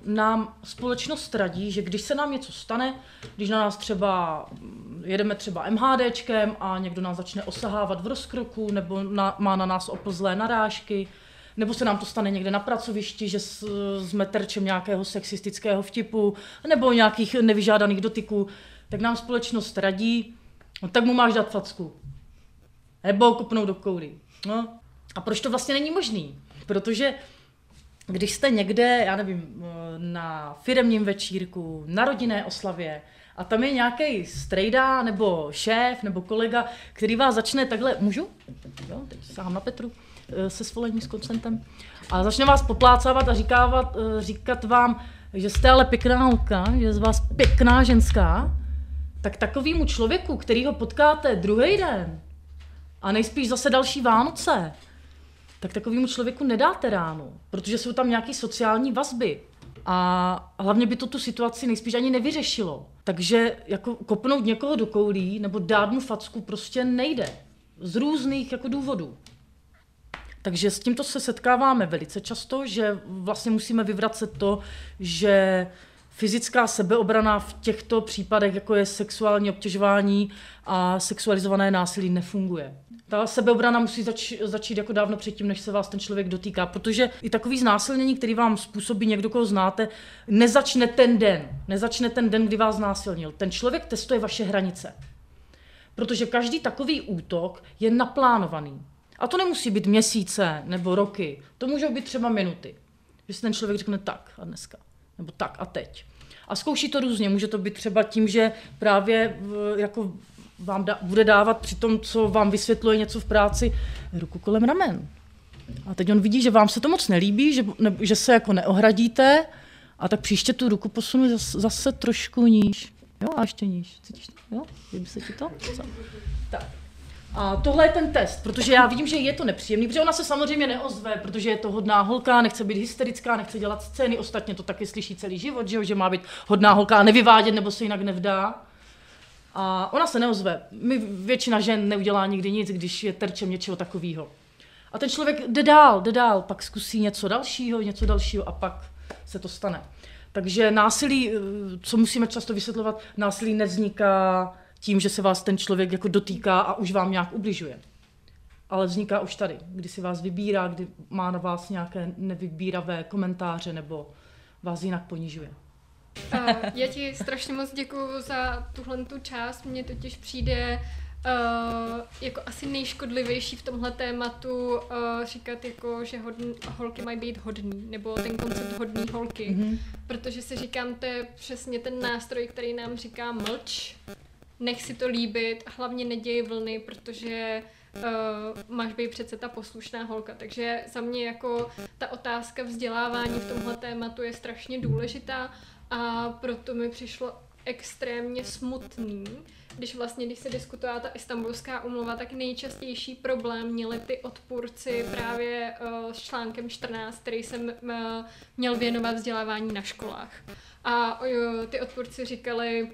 nám společnost radí, že když se nám něco stane, když na nás třeba jedeme třeba MHDčkem a někdo nás začne osahávat v rozkroku nebo na, má na nás oplzlé narážky, nebo se nám to stane někde na pracovišti, že jsme terčem nějakého sexistického vtipu, nebo nějakých nevyžádaných dotyků, tak nám společnost radí, no tak mu máš dát facku. Nebo kopnout do koury. No. A proč to vlastně není možný? Protože když jste někde, já nevím, na firemním večírku, na rodinné oslavě, a tam je nějaký strejda, nebo šéf, nebo kolega, který vás začne takhle, můžu? Jo, teď sám na Petru se svolením s koncentem. A začne vás poplácávat a říkávat, eh, říkat vám, že jste ale pěkná holka, že z vás pěkná ženská, tak takovýmu člověku, který ho potkáte druhý den a nejspíš zase další Vánoce, tak takovému člověku nedáte ráno, protože jsou tam nějaké sociální vazby. A hlavně by to tu situaci nejspíš ani nevyřešilo. Takže jako kopnout někoho do koulí nebo dát mu facku prostě nejde. Z různých jako důvodů. Takže s tímto se setkáváme velice často, že vlastně musíme vyvracet to, že fyzická sebeobrana v těchto případech, jako je sexuální obtěžování a sexualizované násilí, nefunguje. Ta sebeobrana musí zač- začít jako dávno předtím, než se vás ten člověk dotýká, protože i takový znásilnění, který vám způsobí někdo, koho znáte, nezačne ten den. Nezačne ten den, kdy vás znásilnil. Ten člověk testuje vaše hranice. Protože každý takový útok je naplánovaný. A to nemusí být měsíce nebo roky, to můžou být třeba minuty. Že si ten člověk řekne tak a dneska, nebo tak a teď. A zkouší to různě, může to být třeba tím, že právě jako vám da, bude dávat při tom, co vám vysvětluje něco v práci, ruku kolem ramen. A teď on vidí, že vám se to moc nelíbí, že, ne, že se jako neohradíte, a tak příště tu ruku posunu zase, zase trošku níž. Jo, a ještě níž. Cítíš to? Jo? Líbí se ti to? Co? Tak. A tohle je ten test, protože já vidím, že je to nepříjemný, protože ona se samozřejmě neozve, protože je to hodná holka, nechce být hysterická, nechce dělat scény, ostatně to taky slyší celý život, že, jo, že má být hodná holka a nevyvádět nebo se jinak nevdá. A ona se neozve. My většina žen neudělá nikdy nic, když je terčem něčeho takového. A ten člověk jde dál, jde dál, pak zkusí něco dalšího, něco dalšího a pak se to stane. Takže násilí, eh, co musíme často vysvětlovat, násilí nevzniká tím, že se vás ten člověk jako dotýká a už vám nějak ubližuje. Ale vzniká už tady, kdy si vás vybírá, kdy má na vás nějaké nevybíravé komentáře nebo vás jinak ponižuje. já ti strašně moc děkuji za tuhle tu část. Mně totiž přijde uh, jako asi nejškodlivější v tomhle tématu uh, říkat, jako, že hodn, holky mají být hodný, nebo ten koncept hodný holky. Mm-hmm. Protože si říkám, to je přesně ten nástroj, který nám říká mlč nech si to líbit a hlavně neděj vlny, protože uh, máš být přece ta poslušná holka. Takže za mě jako ta otázka vzdělávání v tomhle tématu je strašně důležitá a proto mi přišlo extrémně smutný, když vlastně, když se diskutovala ta istambulská umluva, tak nejčastější problém měli ty odpůrci právě uh, s článkem 14, který jsem uh, měl věnovat vzdělávání na školách. A uh, ty odpůrci říkali,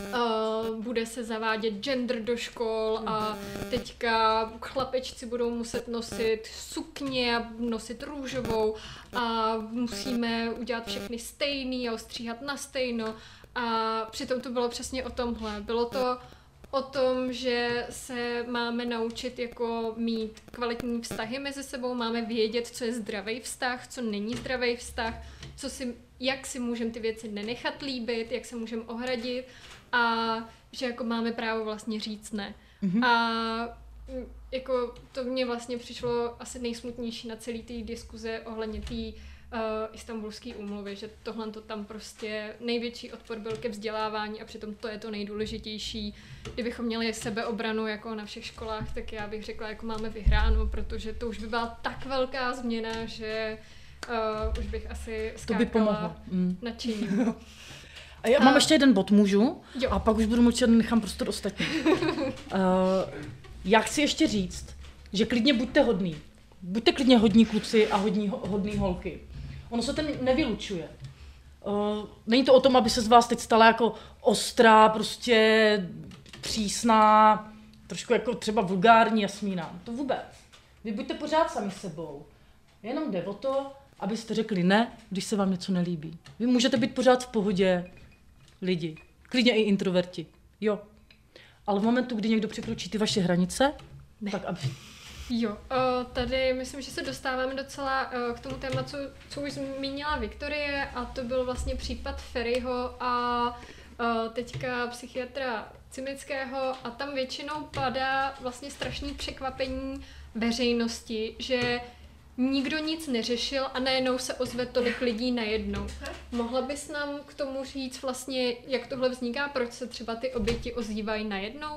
Uh, bude se zavádět gender do škol a teďka chlapečci budou muset nosit sukně a nosit růžovou a musíme udělat všechny stejný a ostříhat na stejno a přitom to bylo přesně o tomhle. Bylo to o tom, že se máme naučit jako mít kvalitní vztahy mezi sebou, máme vědět, co je zdravý vztah, co není zdravý vztah, co si, jak si můžeme ty věci nenechat líbit, jak se můžeme ohradit a že jako máme právo vlastně říct ne. Mm-hmm. A mm, jako to mě vlastně přišlo asi nejsmutnější na celý té diskuze ohledně té uh, istambulské úmluvy, že tohle to tam prostě největší odpor byl ke vzdělávání a přitom to je to nejdůležitější. Kdybychom měli sebeobranu jako na všech školách, tak já bych řekla, jako máme vyhráno, protože to už by byla tak velká změna, že uh, už bych asi skákala to by pomohlo. Mm. nadšení. [LAUGHS] A já a... mám ještě jeden bod, můžu? Jo. A pak už budu mlčet, nechám prostor ostatní. uh, [LAUGHS] já chci ještě říct, že klidně buďte hodný. Buďte klidně hodní kluci a hodní, hodný holky. Ono se ten nevylučuje. Uh, není to o tom, aby se z vás teď stala jako ostrá, prostě přísná, trošku jako třeba vulgární Jasmína. To vůbec. Vy buďte pořád sami sebou. Jenom jde o to, abyste řekli ne, když se vám něco nelíbí. Vy můžete být pořád v pohodě, lidi. Klidně i introverti. Jo. Ale v momentu, kdy někdo překročí ty vaše hranice, ne. tak aby... Jo, tady myslím, že se dostáváme docela k tomu tématu, co už zmínila Viktorie, a to byl vlastně případ Ferryho a teďka psychiatra Cimického a tam většinou padá vlastně strašný překvapení veřejnosti, že nikdo nic neřešil a najednou se ozve tolik lidí najednou. Mohla bys nám k tomu říct vlastně, jak tohle vzniká, proč se třeba ty oběti ozývají najednou?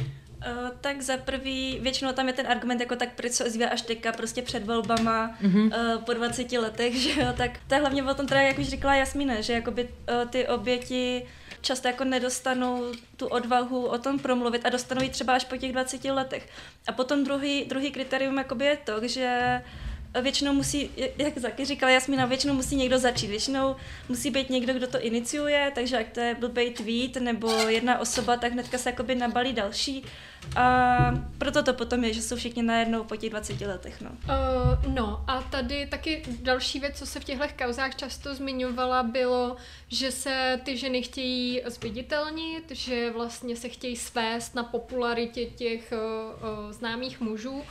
Uh, tak za prvý, většinou tam je ten argument, jako tak proč se ozývá až teďka, prostě před volbama mm-hmm. uh, po 20 letech, [LAUGHS] že jo, tak to je hlavně o tom teda, jak už říkala Jasmíne, že jakoby uh, ty oběti často jako nedostanou tu odvahu o tom promluvit a dostanou ji třeba až po těch 20 letech. A potom druhý, druhý kritérium jakoby je to, že většinou musí, jak Zaky říkala Jasmina, většinou musí někdo začít. Většinou musí být někdo, kdo to iniciuje, takže jak to je blbej tweet nebo jedna osoba, tak hnedka se jakoby nabalí další. A proto to potom je, že jsou všichni najednou po těch 20 letech. No. Uh, no a tady taky další věc, co se v těchto kauzách často zmiňovala, bylo, že se ty ženy chtějí zviditelnit, že vlastně se chtějí svést na popularitě těch uh, známých mužů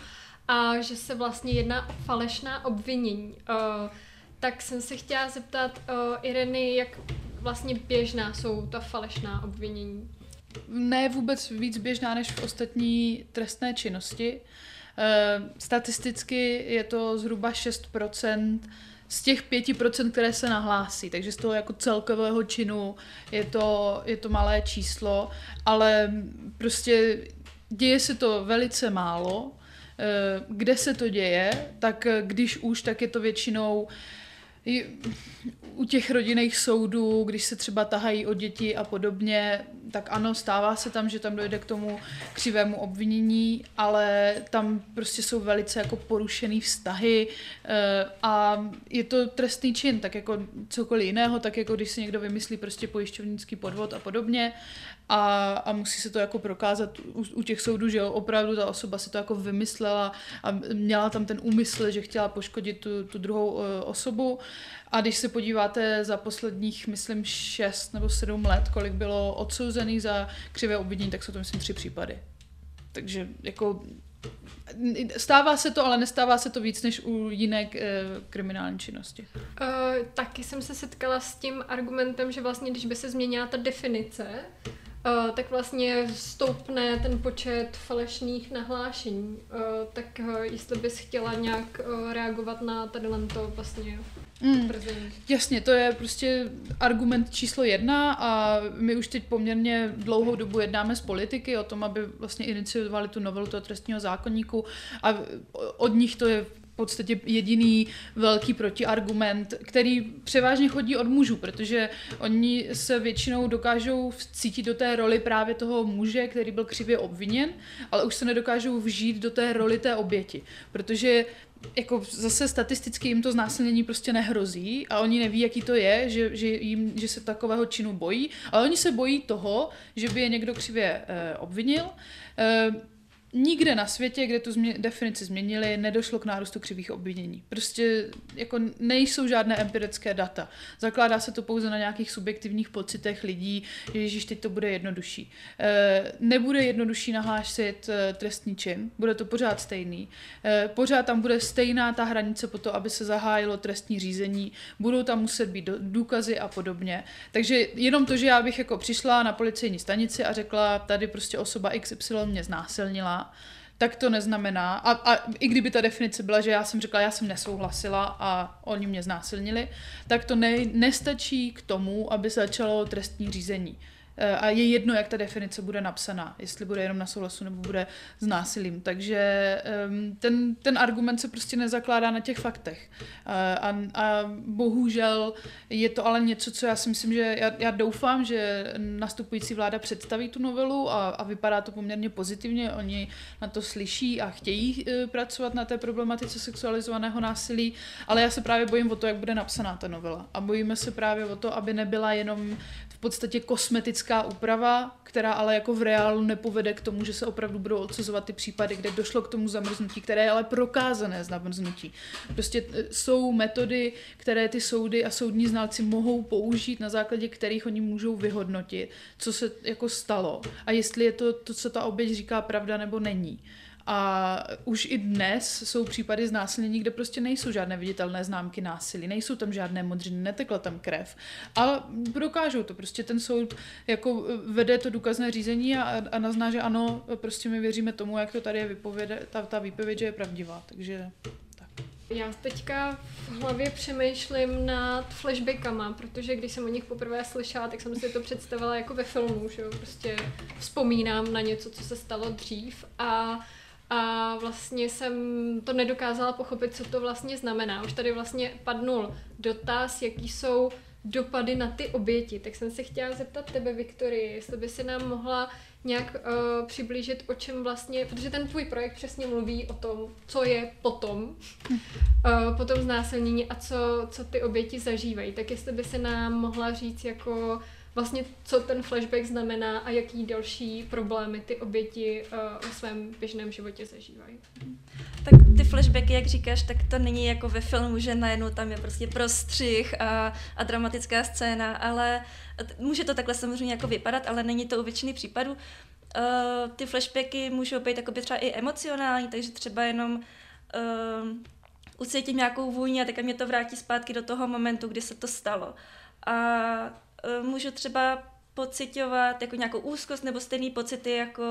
a že se vlastně jedná o falešná obvinění. Uh, tak jsem se chtěla zeptat uh, Ireny, jak vlastně běžná jsou ta falešná obvinění? Ne vůbec víc běžná než v ostatní trestné činnosti. Uh, statisticky je to zhruba 6% z těch 5%, které se nahlásí, takže z toho jako celkového činu je to, je to malé číslo, ale prostě děje se to velice málo kde se to děje, tak eh, když už, tak je to většinou u těch rodinných soudů, když se třeba tahají o děti a podobně, tak ano, stává se tam, že tam dojde k tomu křivému obvinění, ale tam prostě jsou velice jako porušený vztahy eh, a je to trestný čin, tak jako cokoliv jiného, tak jako když si někdo vymyslí prostě pojišťovnický podvod a podobně a, a musí se to jako prokázat u, u těch soudů, že opravdu ta osoba si to jako vymyslela a měla tam ten úmysl, že chtěla poškodit tu, tu druhou uh, osobu. A když se podíváte za posledních, myslím, 6 nebo 7 let, kolik bylo odsouzených za křivé obvinění, tak jsou to, myslím, tři případy. Takže jako Stává se to, ale nestává se to víc než u jiné e, kriminální činnosti. Uh, taky jsem se setkala s tím argumentem, že vlastně, když by se změnila ta definice, Uh, tak vlastně stoupne ten počet falešných nahlášení. Uh, tak uh, jestli bys chtěla nějak reagovat na tady to vlastně mm, Jasně, to je prostě argument číslo jedna a my už teď poměrně dlouhou dobu jednáme s politiky o tom, aby vlastně iniciovali tu novelu toho trestního zákonníku a od nich to je podstatě jediný velký protiargument, který převážně chodí od mužů, protože oni se většinou dokážou cítit do té roli právě toho muže, který byl křivě obviněn, ale už se nedokážou vžít do té roli té oběti, protože jako zase statisticky jim to znásilnění prostě nehrozí a oni neví, jaký to je, že, že, jim, že se takového činu bojí, ale oni se bojí toho, že by je někdo křivě eh, obvinil. Eh, nikde na světě, kde tu změ- definici změnili, nedošlo k nárůstu křivých obvinění. Prostě jako nejsou žádné empirické data. Zakládá se to pouze na nějakých subjektivních pocitech lidí, že ježiš, teď to bude jednodušší. E, nebude jednodušší nahlásit e, trestní čin, bude to pořád stejný. E, pořád tam bude stejná ta hranice po to, aby se zahájilo trestní řízení, budou tam muset být důkazy a podobně. Takže jenom to, že já bych jako přišla na policejní stanici a řekla, tady prostě osoba XY mě znásilnila, tak to neznamená, a, a i kdyby ta definice byla, že já jsem řekla, já jsem nesouhlasila a oni mě znásilnili, tak to ne, nestačí k tomu, aby začalo trestní řízení. Eh, a je jedno, jak ta definice bude napsaná, jestli bude jenom na souhlasu nebo bude s násilím. Takže ten, ten argument se prostě nezakládá na těch faktech. Eh, a, a bohužel je to ale něco, co já si myslím, že já, já doufám, že nastupující vláda představí tu novelu a, a vypadá to poměrně pozitivně. Oni na to slyší a chtějí eh, pracovat na té problematice sexualizovaného násilí, ale já se právě bojím o to, jak bude napsaná ta novela. A bojíme se právě o to, aby nebyla jenom podstatě kosmetická úprava, která ale jako v reálu nepovede k tomu, že se opravdu budou odsuzovat ty případy, kde došlo k tomu zamrznutí, které je ale prokázané zamrznutí. Prostě e, jsou metody, které ty soudy a soudní znalci mohou použít, na základě kterých oni můžou vyhodnotit, co se jako stalo a jestli je to, to co ta oběť říká, pravda nebo není. A už i dnes jsou případy znásilnění, kde prostě nejsou žádné viditelné známky násilí, nejsou tam žádné modřiny, netekla tam krev. A dokážou to, prostě ten soud jako vede to důkazné řízení a, a nazná, že ano, prostě my věříme tomu, jak to tady je vypověde, ta, ta výpověď, že je pravdivá. Takže já teďka v hlavě přemýšlím nad flashbackama, protože když jsem o nich poprvé slyšela, tak jsem si to představila jako ve filmu, že jo, prostě vzpomínám na něco, co se stalo dřív a a vlastně jsem to nedokázala pochopit, co to vlastně znamená. Už tady vlastně padnul dotaz, jaký jsou dopady na ty oběti. Tak jsem se chtěla zeptat tebe, Viktorie, jestli by si nám mohla nějak uh, přiblížit, o čem vlastně, protože ten tvůj projekt přesně mluví o tom, co je potom, [LAUGHS] uh, potom znásilnění a co, co ty oběti zažívají. Tak jestli by se nám mohla říct jako vlastně, co ten flashback znamená a jaký další problémy ty oběti uh, svém běžném životě zažívají. Tak ty flashbacky, jak říkáš, tak to není jako ve filmu, že najednou tam je prostě prostřih a, a dramatická scéna, ale může to takhle samozřejmě jako vypadat, ale není to u většiny případů. Uh, ty flashbacky můžou být třeba i emocionální, takže třeba jenom uh, ucítím nějakou vůni a tak mě to vrátí zpátky do toho momentu, kdy se to stalo. A můžu třeba pocitovat jako nějakou úzkost nebo stejný pocity, jako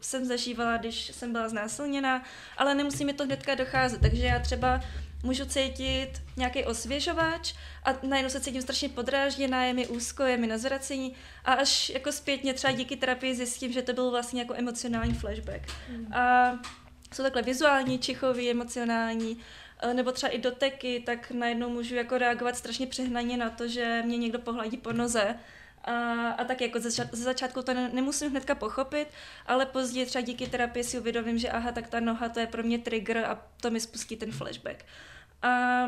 jsem zažívala, když jsem byla znásilněna, ale nemusí mi to hnedka docházet, takže já třeba můžu cítit nějaký osvěžovač a najednou se cítím strašně podrážděná, je mi úzko, je mi na zvracení a až jako zpětně třeba díky terapii zjistím, že to byl vlastně jako emocionální flashback. Mm. A jsou takhle vizuální, čichový, emocionální Eh, nebo třeba i doteky, tak najednou můžu jako reagovat strašně přehnaně na to, že mě někdo pohladí po noze. A, a tak jako ze, ze začátku to ne, nemusím hnedka pochopit, ale později třeba díky terapii si uvědomím, že aha, tak ta noha to je pro mě trigger a to mi spustí ten flashback. A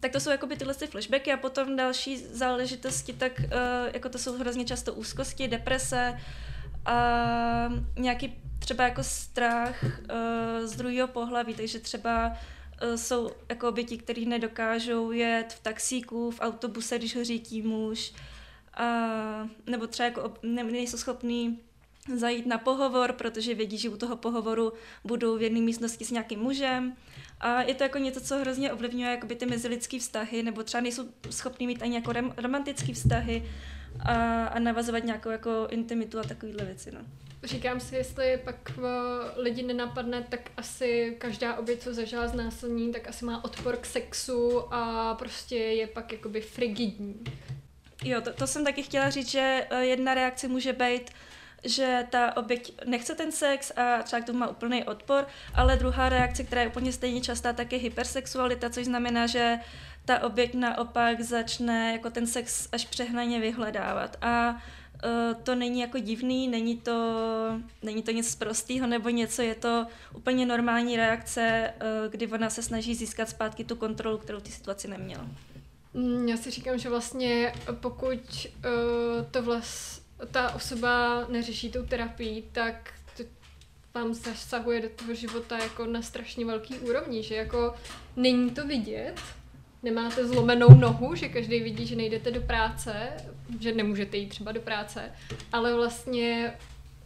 tak to jsou jakoby tyhle ty flashbacky a potom další záležitosti, tak uh, jako to jsou hrozně často úzkosti, deprese a nějaký třeba jako strach uh, z druhého pohlaví, takže třeba Eh, jsou jako oběti, které nedokážou jet v taxíku, v autobuse, když ho řídí muž, a, nebo třeba jako ne, nejsou schopní zajít na pohovor, protože vědí, že u toho pohovoru budou v jedné místnosti s nějakým mužem. A je to jako něco, co hrozně ovlivňuje jakoby ty mezilidské vztahy, nebo třeba nejsou schopní mít ani jako romantické vztahy a, a navazovat nějakou jako intimitu a takovéhle věci. No. Říkám si, jestli pak lidi nenapadne, tak asi každá oběť, co zažila znásilnění, tak asi má odpor k sexu a prostě je pak jakoby frigidní. Jo, to, to jsem taky chtěla říct, že e, jedna reakce může být, že ta oběť nechce ten sex a třeba k tomu má úplný odpor, ale druhá reakce, která je úplně stejně častá, tak je hypersexualita, což znamená, že ta oběť naopak začne jako ten sex až přehnaně vyhledávat. A to není jako divný, není to, není to nic prostého nebo něco, je to úplně normální reakce, uh, kdy ona se snaží získat zpátky tu kontrolu, kterou ty situaci neměla. Mm, já si říkám, že vlastně pokud uh, to vlast, ta osoba neřeší tou terapii, tak to vám zasahuje do toho života jako na strašně velký úrovni, že jako není to vidět, nemáte zlomenou nohu, že každý vidí, že nejdete do práce, že nemůžete jít třeba do práce, ale vlastně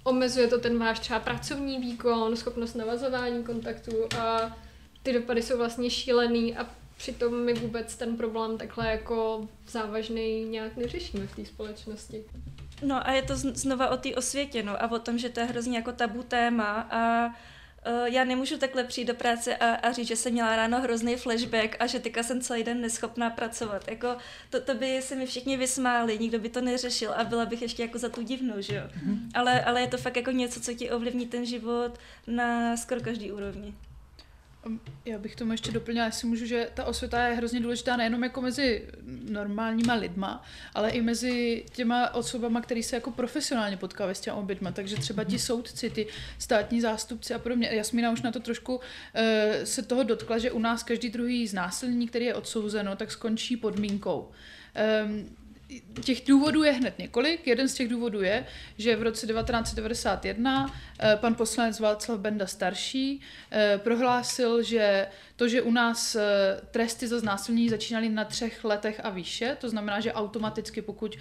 omezuje to ten váš třeba pracovní výkon, schopnost navazování kontaktů a ty dopady jsou vlastně šílený a přitom my vůbec ten problém takhle jako závažný nějak neřešíme v té společnosti. No a je to znova o té osvětě, no a o tom, že to je hrozně jako tabu téma a já nemůžu takhle přijít do práce a, a říct, že jsem měla ráno hrozný flashback a že teďka jsem celý den neschopná pracovat. Jako, to, to by se mi všichni vysmáli, nikdo by to neřešil a byla bych ještě jako za tu divnou, že jo. Mm-hmm. Ale, ale je to fakt jako něco, co ti ovlivní ten život na skoro každý úrovni. Já bych tomu ještě doplnila, jestli můžu, že ta osvěta je hrozně důležitá nejenom jako mezi normálníma lidma, ale i mezi těma osobama, který se jako profesionálně potkávají s těma obětma. Takže třeba ti soudci, ty státní zástupci a podobně. Jasmína už na to trošku uh, se toho dotkla, že u nás každý druhý znásilnění, který je odsouzeno, tak skončí podmínkou. Um, těch důvodů je hned několik. Jeden z těch důvodů je, že v roce 1991 eh, pan poslanec Václav Benda starší eh, prohlásil, že to, že u nás eh, tresty za znásilnění začínaly na třech letech a výše, to znamená, že automaticky, pokud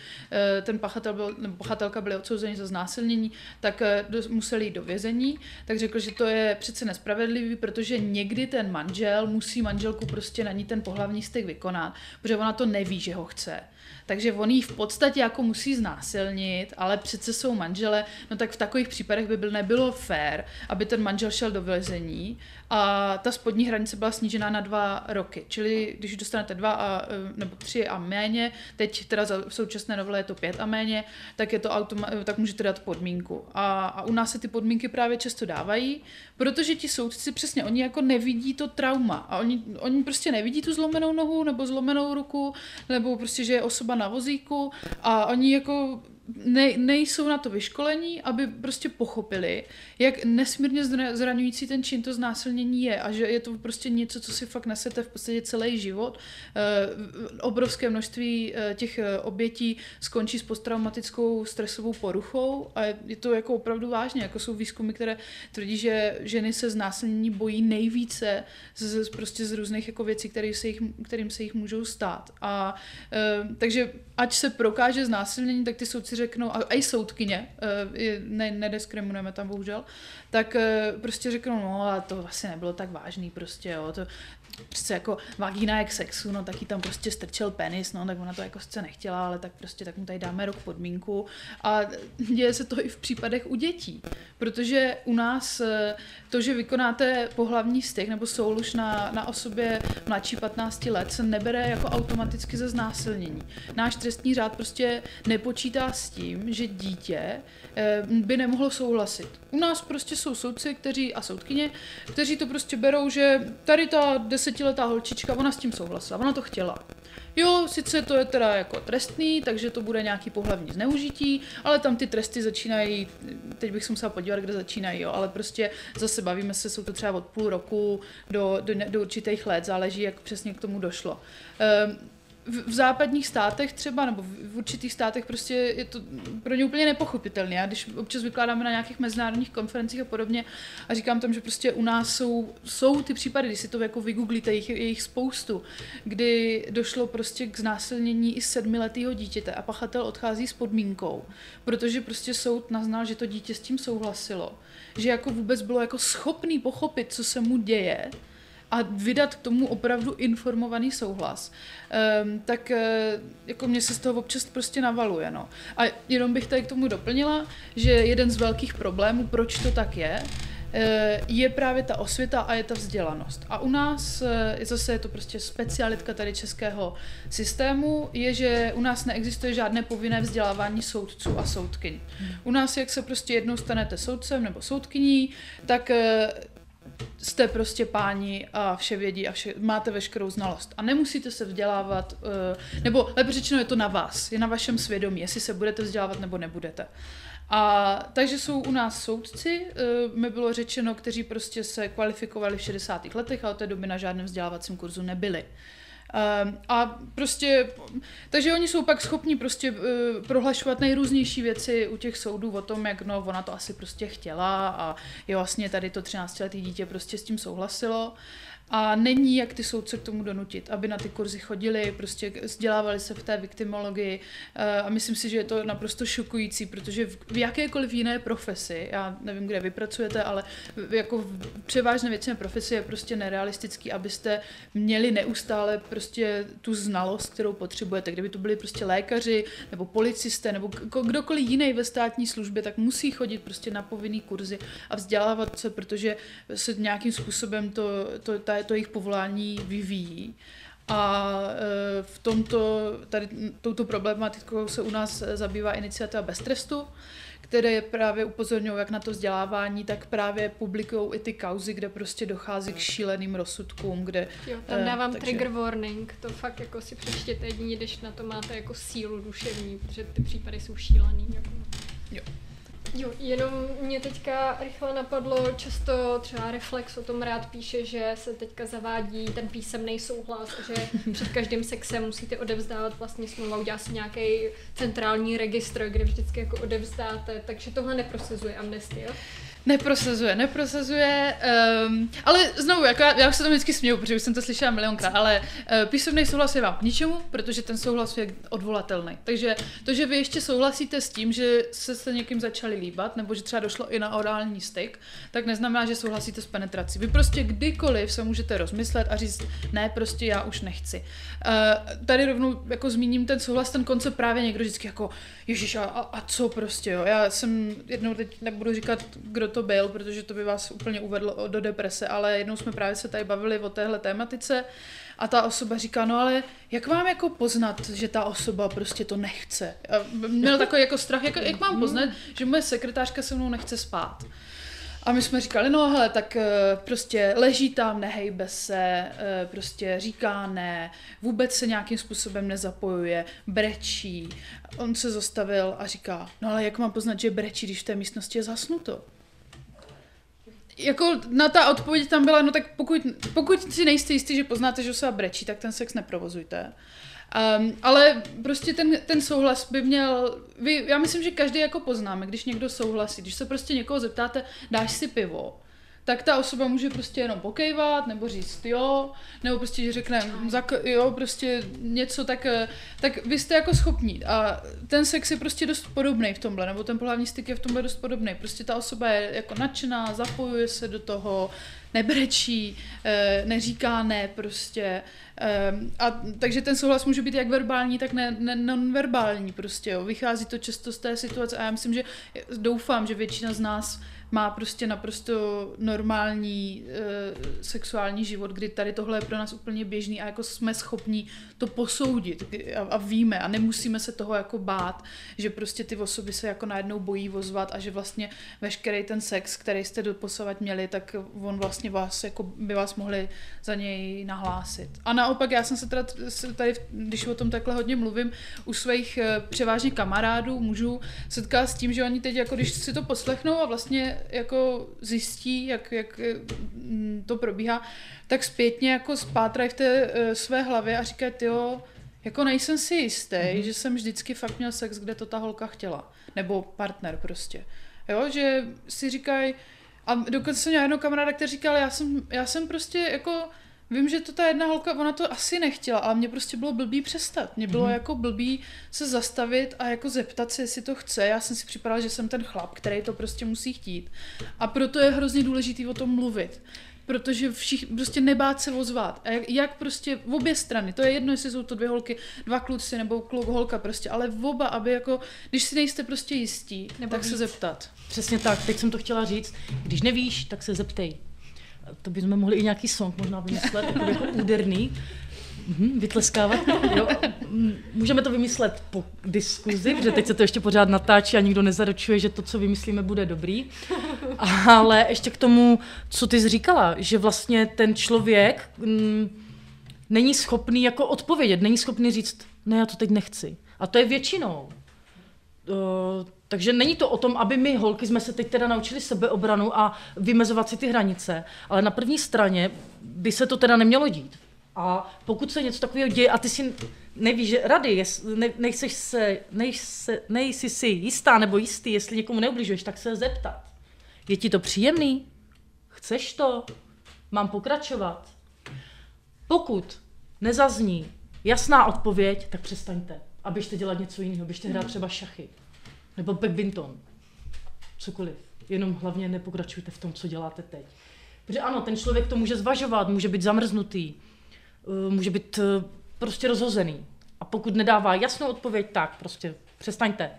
ten pachatel byl, nebo pachatelka byly odsouzeni za znásilnění, tak museli jít do vězení, tak řekl, že to je přece nespravedlivý, protože někdy ten manžel musí manželku prostě na ní ten pohlavní styk vykonat, protože ona to neví, že ho chce. Takže on jí v podstatě jako musí znásilnit, ale přece jsou manžele, no tak v takových případech by byl nebylo fér, aby ten manžel šel do vězení a ta spodní hranice byla snížená na dva roky. Čili když dostanete dva a, e, nebo tři a méně, teď teda za, v současné novele je to pět a méně, tak, je to automa- tak můžete dát podmínku. A, a u nás se ty podmínky právě často dávají, protože ti soudci přesně, oni jako nevidí to trauma a oni, oni prostě nevidí tu zlomenou nohu nebo zlomenou ruku, nebo prostě, že je osoba na vozíku a oni jako ne, nejsou na to vyškolení, aby prostě pochopili, jak nesmírně zraňující ten čin to znásilnění je a že je to prostě něco, co si fakt nesete v podstatě celý život. E, obrovské množství e, těch eh, obětí skončí s posttraumatickou stresovou poruchou a je to jako opravdu vážně, jako jsou výzkumy, které tvrdí, že ženy se znásilnění bojí nejvíce z, prostě z různých jako věcí, které se jich, kterým se jich můžou stát. A e, takže ať se prokáže znásilnění, tak ty soudci řeknou, a i soudkyně, eh, ne, nediskriminujeme tam bohužel, tak eh, prostě řeknou, no a to asi nebylo tak vážný prostě, jo, to, prostě jako vagína jak sexu, no tak jí tam prostě strčel penis, no tak ona to jako sice nechtěla, ale tak prostě tak mu tady dáme rok podmínku a děje se to i v případech u dětí, protože u nás eh, to, že vykonáte pohlavní styk nebo souluž na, na osobě mladší 15 let se nebere jako automaticky za znásilnění. Náš trestní řád prostě nepočítá s tím, že dítě eh, by nemohlo souhlasit. U nás prostě jsou soudci, kteří a soudkyně, kteří to prostě berou, že tady ta desetiletá holčička, ona s tím souhlasila, ona to chtěla. Jo, sice to je teda jako trestný, takže to bude nějaký pohlavní zneužití, ale tam ty tresty začínají, teď bych se musela podívat, kde začínají, jo, ale prostě zase bavíme se, jsou to třeba od půl roku do, do, do určitých let, záleží, jak přesně k tomu došlo. Um, v, v západních státech třeba, nebo v, v určitých státech prostě je to pro ně úplně nepochopitelné. Já když občas vykládáme na nějakých mezinárodních konferencích a podobně a říkám tam, že prostě u nás jsou, jsou ty případy, když si to jako vygooglíte, jich, je jich spoustu, kdy došlo prostě k znásilnění i sedmiletého dítěte a pachatel odchází s podmínkou, protože prostě soud naznal, že to dítě s tím souhlasilo, že jako vůbec bylo jako schopný pochopit, co se mu děje, a vydat k tomu opravdu informovaný souhlas, um, tak uh, jako mě se z toho občas prostě navaluje. No. A jenom bych tady k tomu doplnila, že jeden z velkých problémů, proč to tak je, eh, je právě ta osvěta a je ta vzdělanost. A u nás, eh, zase je to prostě specialitka tady českého systému, je, že u nás neexistuje žádné povinné vzdělávání soudců a soudkyň. U nás, jak se prostě jednou stanete soudcem nebo soudkyní, tak eh, jste prostě páni a vše vědí a vše, máte veškerou znalost. A nemusíte se vzdělávat, nebo lépe řečeno je to na vás, je na vašem svědomí, jestli se budete vzdělávat nebo nebudete. A takže jsou u nás soudci, uh, mi bylo řečeno, kteří prostě se kvalifikovali v 60. letech a od té doby na žádném vzdělávacím kurzu nebyli. Um, a prostě, takže oni jsou pak schopni prostě uh, prohlašovat nejrůznější věci u těch soudů o tom, jak no, ona to asi prostě chtěla a je vlastně tady to 13-letý dítě prostě s tím souhlasilo. A není, jak ty soudce k tomu donutit, aby na ty kurzy chodili, prostě vzdělávali se v té viktimologii. Eh, a myslím si, že je to naprosto šokující, protože v jakékoliv jiné profesi, já nevím, kde vy pracujete, ale jako v převážné většině profesi je prostě nerealistický, abyste měli neustále prostě tu znalost, kterou potřebujete. Kdyby to byli prostě lékaři nebo policisté nebo kdokoliv jiný ve státní službě, tak musí chodit prostě na povinný kurzy a vzdělávat se, protože se nějakým způsobem to, to ta to jejich povolání vyvíjí. A e, v tomto, tady touto problematikou se u nás zabývá iniciativa Bez trestu, které právě upozorňují jak na to vzdělávání, tak právě publikují i ty kauzy, kde prostě dochází k šíleným rozsudkům, kde... Jo, tam e, dávám takže... trigger warning, to fakt jako si přečtěte jedině, když na to máte jako sílu duševní, protože ty případy jsou šílený. Jako. Jo. Jo, jenom mě teďka rychle napadlo, často třeba Reflex o tom rád píše, že se teďka zavádí ten písemný souhlas, že před každým sexem musíte odevzdávat vlastně smlouva, udělá si nějaký centrální registr, kde vždycky jako odevzdáte, takže tohle neprosazuje amnestie. Neprosazuje, neprosazuje, um, ale znovu, jako já, já se to vždycky směju, protože už jsem to slyšela milionkrát, ale uh, písemný souhlas je vám k ničemu, protože ten souhlas je odvolatelný. Takže to, že vy ještě souhlasíte s tím, že se se někým začali líbat, nebo že třeba došlo i na orální styk, tak neznamená, že souhlasíte s penetrací. Vy prostě kdykoliv se můžete rozmyslet a říct, ne, prostě já už nechci. Uh, tady rovnou jako zmíním ten souhlas, ten koncept právě někdo vždycky jako, ježiš, a, a co prostě, jo. Já jsem jednou teď nebudu říkat, kdo to byl, protože to by vás úplně uvedlo do deprese, ale jednou jsme právě se tady bavili o téhle tématice a ta osoba říká, no ale jak mám jako poznat, že ta osoba prostě to nechce? A měl takový jako strach, jak, jak mám poznat, že moje sekretářka se mnou nechce spát. A my jsme říkali, no hele, tak uh, prostě leží tam, nehejbe se, uh, prostě říká ne, vůbec se nějakým způsobem nezapojuje, brečí. On se zastavil a říká, no ale jak mám poznat, že brečí, když v té místnosti je zasnuto? jako na ta odpověď tam byla, no tak pokud, pokud si nejste jistý, že poznáte, že osoba brečí, tak ten sex neprovozujte. Um, ale prostě ten, ten souhlas by měl, vy, já myslím, že každý jako poznáme, když někdo souhlasí, když se prostě někoho zeptáte, dáš si pivo, tak ta osoba může prostě jenom pokejvat, nebo říct jo, nebo prostě, že řekne jo, prostě něco, tak, eh, tak vy jste jako schopní. A ten sex je prostě dost podobný v tomhle, nebo ten pohlavní styk je v tomhle dost podobný. Prostě ta osoba je jako nadšená, zapojuje se do toho, nebrečí, eh, neříká ne prostě. Eh, a takže ten souhlas může být jak verbální, tak ne, ne nonverbální prostě. Jo. Vychází to často z té situace a já myslím, že doufám, že většina z nás má prostě naprosto normální e, sexuální život, kdy tady tohle je pro nás úplně běžný a jako jsme schopní to posoudit a, a víme a nemusíme se toho jako bát, že prostě ty osoby se jako najednou bojí vozvat a že vlastně veškerý ten sex, který jste doposavat měli, tak on vlastně vás, jako by vás mohli za něj nahlásit. A naopak já jsem se teda tady, když o tom takhle hodně mluvím, u svých e, převážně kamarádů můžu setkat s tím, že oni teď jako když si to poslechnou a vlastně jako zjistí, jak, jak mm, to probíhá, tak zpětně jako spátrají v té uh, své hlavě a říkají, jo, jako nejsem si jistý, mm-hmm. že jsem vždycky fakt měl sex, kde to ta holka chtěla. Nebo partner prostě. Jo, že si říkají, a dokonce jsem měla jednou kamaráda, který říkal, já jsem, já jsem prostě jako Vím, že to ta jedna holka, ona to asi nechtěla, ale mě prostě bylo blbý přestat. Mě bylo mm-hmm. jako blbý se zastavit a jako zeptat se, jestli to chce. Já jsem si připadala, že jsem ten chlap, který to prostě musí chtít. A proto je hrozně důležitý o tom mluvit. protože všichni, prostě nebát se ozvat. A jak, jak prostě v obě strany, to je jedno, jestli jsou to dvě holky, dva kluci nebo kluk, holka prostě, ale v oba, aby jako, když si nejste prostě jistí, nebo tak víc. se zeptat. Přesně tak, teď jsem to chtěla říct, když nevíš, tak se zeptej. To bychom mohli i nějaký song možná vymyslet, jako, jako úderný. Mhm, vytleskávat. Jo. Můžeme to vymyslet po diskuzi, protože teď se to ještě pořád natáčí a nikdo nezaručuje, že to, co vymyslíme, bude dobrý. Ale ještě k tomu, co ty jsi říkala, že vlastně ten člověk m, není schopný jako odpovědět, není schopný říct, ne, já to teď nechci. A to je většinou. Uh, takže není to o tom, aby my holky jsme se teď teda naučili sebeobranu a vymezovat si ty hranice, ale na první straně by se to teda nemělo dít. A pokud se něco takového děje a ty si nevíš, že rady, jest, ne, nejseš se, nejse, nejsi si jistá nebo jistý, jestli někomu neubližuješ, tak se zeptat. Je ti to příjemný? Chceš to? Mám pokračovat? Pokud nezazní jasná odpověď, tak přestaňte. A běžte dělat něco jiného. Běžte hrát třeba šachy. Nebo badminton. Cokoliv. Jenom hlavně nepokračujte v tom, co děláte teď. Protože ano, ten člověk to může zvažovat, může být zamrznutý, Eh, může být eh, prostě rozhozený. A pokud nedává jasnou odpověď, tak prostě přestaňte.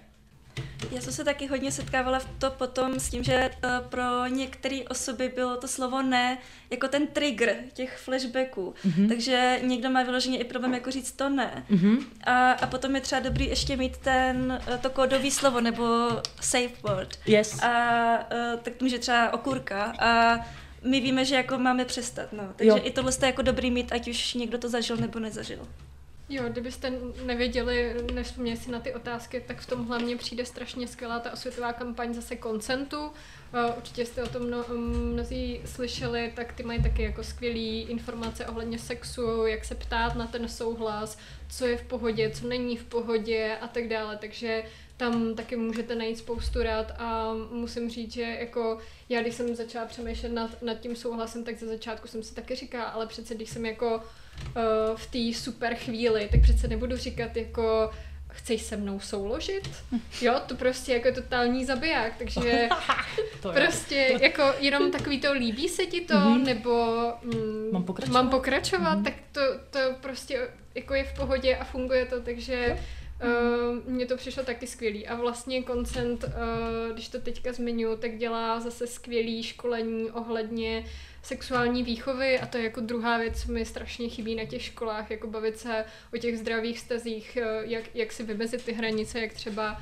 Já jsem se taky hodně setkávala v to potom s tím, že uh, pro některé osoby bylo to slovo ne jako ten trigger těch flashbacků. Mm-hmm. Takže někdo má vyloženě i problém jako říct to ne. Mm-hmm. A, a potom je třeba dobrý ještě mít ten, to kódový slovo nebo safe word. Yes. A uh, tak to může třeba okurka. A my víme, že jako máme přestat, no. Takže jo. i tohle je jako dobrý mít, ať už někdo to zažil nebo nezažil. Jo, kdybyste nevěděli, nevzpomněli si na ty otázky, tak v tom hlavně přijde strašně skvělá ta osvětová kampaň zase koncentu. Určitě jste o tom mno, mnozí slyšeli, tak ty mají taky jako skvělý informace ohledně sexu, jak se ptát na ten souhlas, co je v pohodě, co není v pohodě a tak dále. Takže tam taky můžete najít spoustu rad a musím říct, že jako já, když jsem začala přemýšlet nad, nad tím souhlasem, tak ze začátku jsem si taky říkala, ale přece když jsem jako uh, v té super chvíli, tak přece nebudu říkat jako chceš se mnou souložit? Jo, to prostě jako totální zabiják, takže [LAUGHS] to prostě jako jenom takový to líbí se ti to, mm-hmm. nebo mm, mám pokračovat, mám pokračovat mm-hmm. tak to, to prostě jako je v pohodě a funguje to, takže Uh, mně to přišlo taky skvělý. A vlastně Koncent, uh, když to teďka zmiňu, tak dělá zase skvělý školení ohledně sexuální výchovy a to je jako druhá věc, co mi strašně chybí na těch školách, jako bavit se o těch zdravých stazích, uh, jak, jak si vymezit ty hranice, jak třeba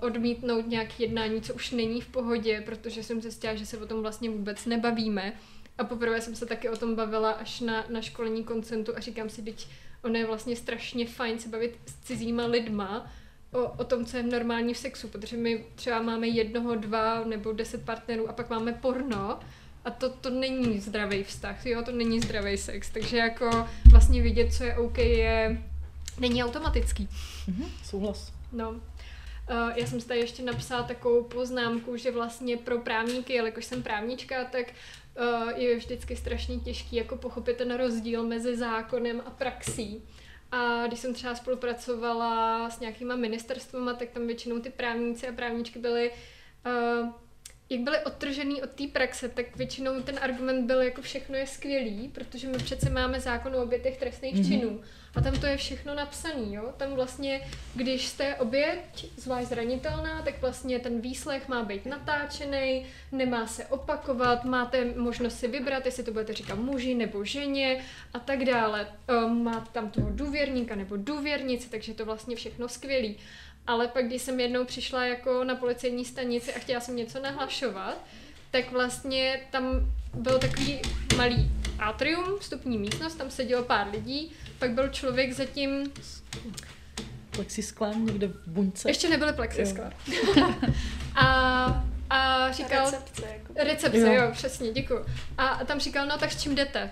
odmítnout nějaké jednání, co už není v pohodě, protože jsem zjistila, že se o tom vlastně vůbec nebavíme. A poprvé jsem se taky o tom bavila až na, na školení koncentu a říkám si, teď ono je vlastně strašně fajn se bavit s cizíma lidma o, o tom, co je normální v sexu, protože my třeba máme jednoho, dva nebo deset partnerů a pak máme porno a to, to není zdravý vztah, jo, to není zdravý sex, takže jako vlastně vidět, co je OK, je, není automatický. Mhm, souhlas. No. Uh, já jsem si tady ještě napsala takovou poznámku, že vlastně pro právníky, jelikož jsem právnička, tak je vždycky strašně těžký jako pochopit ten rozdíl mezi zákonem a praxí. A když jsem třeba spolupracovala s nějakýma ministerstvama, tak tam většinou ty právníci a právničky byly uh, jak byly odtržený od té praxe, tak většinou ten argument byl jako všechno je skvělý, protože my přece máme zákon o obětech trestných mm-hmm. činů. A tam to je všechno napsané, jo. Tam vlastně, když jste oběť, zvlášť zranitelná, tak vlastně ten výslech má být natáčený, nemá se opakovat, máte možnost si vybrat, jestli to budete říkat muži nebo ženě a tak dále. Um, máte tam toho důvěrníka nebo důvěrnici, takže to vlastně všechno skvělý. Ale pak, když jsem jednou přišla jako na policejní stanici a chtěla jsem něco nahlašovat, tak vlastně tam byl takový malý atrium, vstupní místnost, tam sedělo pár lidí, pak byl člověk zatím... Plexisklem někde v buňce? Ještě nebyly plexiskla. [LAUGHS] a, a říkal... Recepce. Jako. Recepce, jo. jo, přesně, děkuji. A, a tam říkal, no tak s čím jdete?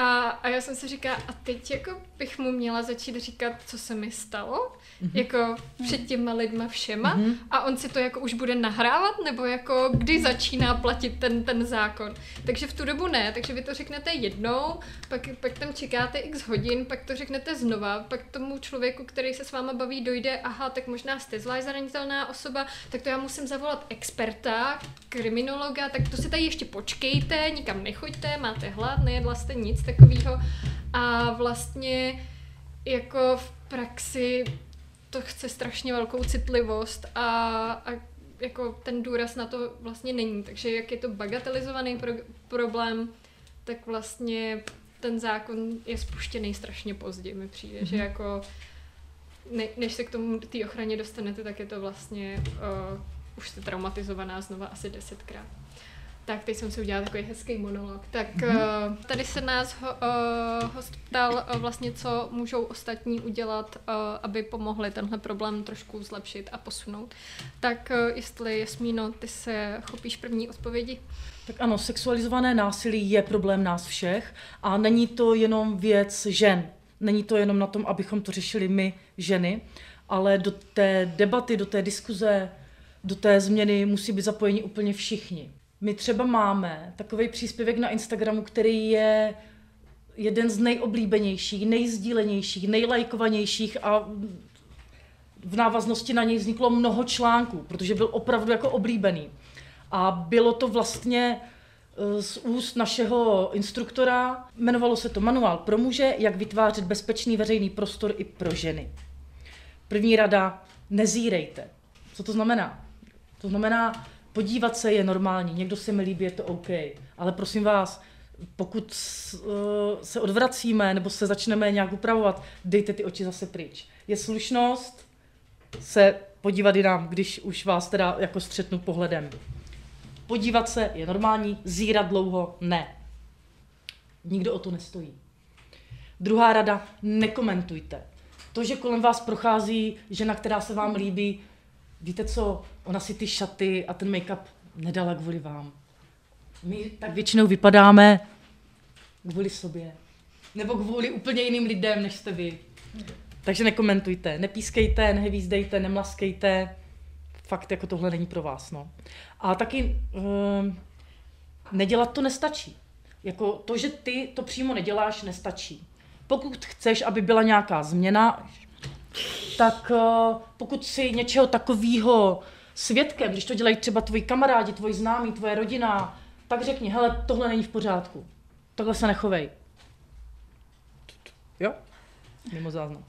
A, a já jsem si říkala, a teď jako bych mu měla začít říkat, co se mi stalo, mm-hmm. jako před těma lidma všema mm-hmm. a on si to jako už bude nahrávat, nebo jako kdy začíná platit ten, ten zákon. Takže v tu dobu ne, takže vy to řeknete jednou, pak, pak tam čekáte x hodin, pak to řeknete znova, pak tomu člověku, který se s váma baví, dojde, aha, tak možná jste zvlášť zranitelná osoba, tak to já musím zavolat experta, kriminologa, tak to si tady ještě počkejte, nikam nechoďte, máte hlad, nejedla jste nic takového. A vlastně jako v praxi to chce strašně velkou citlivost a, a jako ten důraz na to vlastně není. Takže jak je to bagatelizovaný pro, problém, tak vlastně ten zákon je spuštěný strašně pozdě, mi přijde, mm-hmm. že mhm. jako ne, než se k tomu té ochraně dostanete, tak je to vlastně uh, už jste traumatizovaná znova asi desetkrát. Tak, teď jsem si udělala takový hezký monolog. Tak mm-hmm. tady se nás ho, uh, host ptal uh, vlastně, co můžou ostatní udělat, uh, aby pomohli tenhle problém trošku zlepšit a posunout. Tak uh, jestli, Jasmíno, ty se chopíš první odpovědi? Tak ano, sexualizované násilí je problém nás všech a není to jenom věc žen. Není to jenom na tom, abychom to řešili my, ženy, ale do té debaty, do té diskuze, do té změny musí být zapojeni úplně všichni. My třeba máme takový příspěvek na Instagramu, který je jeden z nejoblíbenějších, nejzdílenějších, nejlajkovanějších a v návaznosti na něj vzniklo mnoho článků, protože byl opravdu jako oblíbený. A bylo to vlastně eh, z úst našeho instruktora, jmenovalo se to Manuál pro muže, jak vytvářet bezpečný veřejný prostor i pro ženy. První rada, nezírejte. Co to znamená? To znamená, podívat se je normální, někdo se mi líbí, je to OK, ale prosím vás, pokud uh, se odvracíme nebo se začneme nějak upravovat, dejte ty oči zase pryč. Je slušnost se podívat jinam, když už vás teda jako střetnu pohledem. Podívat se je normální, zírat dlouho ne. Nikdo o to nestojí. Druhá rada, nekomentujte. To, že kolem vás prochází žena, která se vám líbí, víte co, ona si ty šaty a ten make-up nedala kvůli vám. My tak většinou vypadáme kvůli sobě. Nebo kvůli úplně jiným lidem, než jste vy. Takže nekomentujte, nepískejte, nehyvízdejte, nemlaskejte. Fakt jako tohle není pro vás. No. A taky uh, nedělat to nestačí. Jako to, že ty to přímo neděláš, nestačí. Pokud chceš, aby byla nějaká změna, tak uh, pokud si něčeho takového svědkem, když to dělají třeba tvoji kamarádi, tvoji známí, tvoje rodina, tak řekni, hele, tohle není v pořádku. Tohle se nechovej. Jo? Mimo záznam.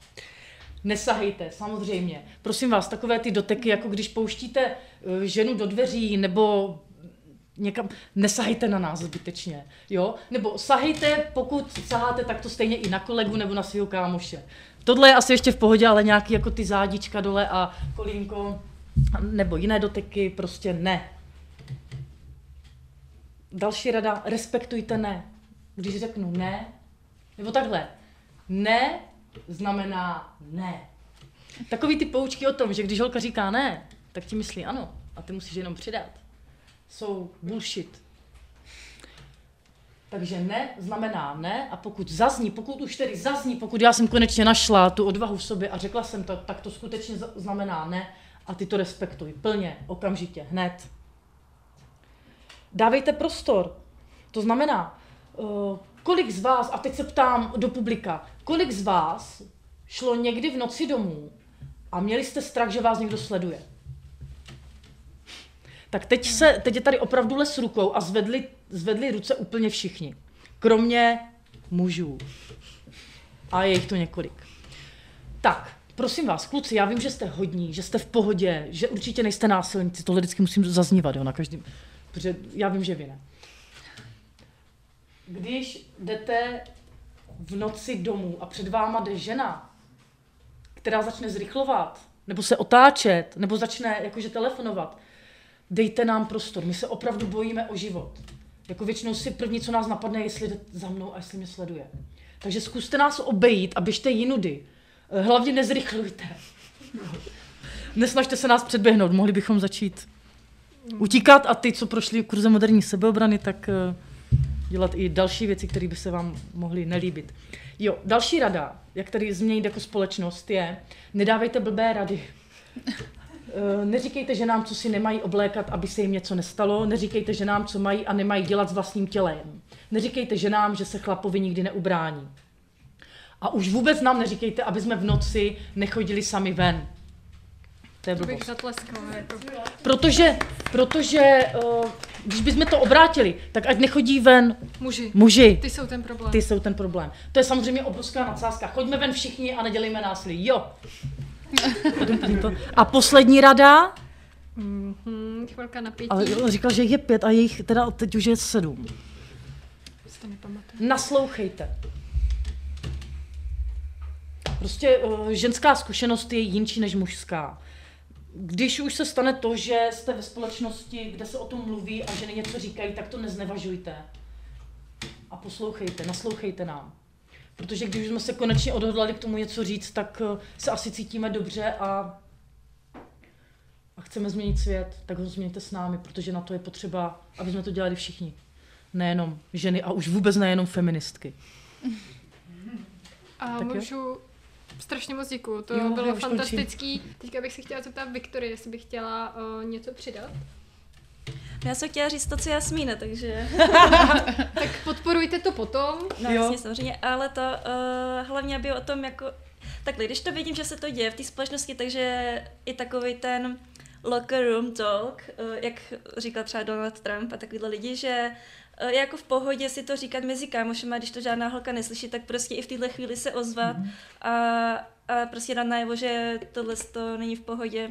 Nesahejte, samozřejmě. Prosím vás, takové ty doteky, jako když pouštíte eh, ženu do dveří nebo někam, nesahejte na nás zbytečně, jo? Nebo sahejte, pokud saháte, tak to stejně i na kolegu nebo na svého kámoše. Tohle je asi ještě v pohodě, ale nějaký jako ty zádička dole a kolínko nebo jiné doteky, prostě ne. Další rada, respektujte ne. Když řeknu ne, nebo takhle, ne znamená ne. Takový ty poučky o tom, že když holka říká ne, tak ti myslí ano a ty musíš jenom přidat, jsou bullshit. Takže ne znamená ne a pokud zazní, pokud už tedy zazní, pokud já jsem konečně našla tu odvahu v sobě a řekla jsem to, tak to skutečně znamená ne a ty to respektuj plně, okamžitě, hned. Dávejte prostor. To znamená, uh, kolik z vás, a teď se ptám do publika, kolik z vás šlo někdy v noci domů a měli jste strach, že vás někdo sleduje? Tak teď, se, teď je tady opravdu les rukou a zvedli, zvedli ruce úplně všichni. Kromě mužů. A je jich to několik. Tak, prosím vás, kluci, já vím, že jste hodní, že jste v pohodě, že určitě nejste násilníci, tohle vždycky musím zaznívat, jo, na každém, protože já vím, že vy ne. Když jdete v noci domů a před váma jde žena, která začne zrychlovat, nebo se otáčet, nebo začne jakože telefonovat, dejte nám prostor, my se opravdu bojíme o život. Jako většinou si první, co nás napadne, jestli jde za mnou a jestli mě sleduje. Takže zkuste nás obejít a běžte jinudy. Eh, hlavně nezrychlujte. Nesnažte se nás předběhnout, mohli bychom začít utíkat a ty, co prošli kurzem moderní sebeobrany, tak uh, dělat i další věci, které by se vám mohly nelíbit. Jo, další rada, jak tady změnit jako společnost, je nedávejte blbé rady. Eh, neříkejte ženám, co si nemají oblékat, aby se jim něco nestalo. Neříkejte ženám, co mají a nemají dělat s vlastním tělem. Neříkejte ženám, že se chlapovi nikdy neubrání. A už vůbec nám neříkejte, aby jsme v noci nechodili sami ven. To je blbost. bych zatleskala. Jako. Protože, protože uh, když bychom to obrátili, tak ať nechodí ven muži. muži. Ty jsou ten problém. Ty jsou ten problém. To je samozřejmě obrovská nadsázka. Choďme ven všichni a nedělejme násilí. Jo. [LAUGHS] A poslední rada? Mm-hmm, chvilka napětí. Ale říkal, že je pět a jejich teda teď už je sedm. Naslouchejte. Prostě uh, ženská zkušenost je jinčí než mužská. Když už se stane to, že jste ve společnosti, kde se o tom mluví a ženy něco říkají, tak to neznevažujte. A poslouchejte, naslouchejte nám. Protože když jsme se konečně odhodlali k tomu něco říct, tak eh, se asi cítíme dobře a, a chceme změnit svět, tak ho změňte s námi, protože na to je potřeba, aby jsme to dělali všichni. Nejenom ženy a už vůbec nejenom feministky. A tak můžu jo? strašně moc děkuju, to jo, bylo fantastický. Končím. Teďka bych se chtěla zeptat Viktorie, jestli bych chtěla uh, něco přidat. Já jsem chtěla říct to, co Jasmína, takže... [LAUGHS] tak podporujte to potom. No jo. jasně, samozřejmě, ale to uh, hlavně aby o tom jako... Takhle, když to vidím, že se to děje v té společnosti, takže i takový ten locker room talk, uh, jak říkal třeba Donald Trump a takovýhle lidi, že uh, jako v pohodě si to říkat mezi kámošema, když to žádná holka neslyší, tak prostě i v téhle chvíli se ozvat mm-hmm. a, a prostě dát najevo, že tohle to není v pohodě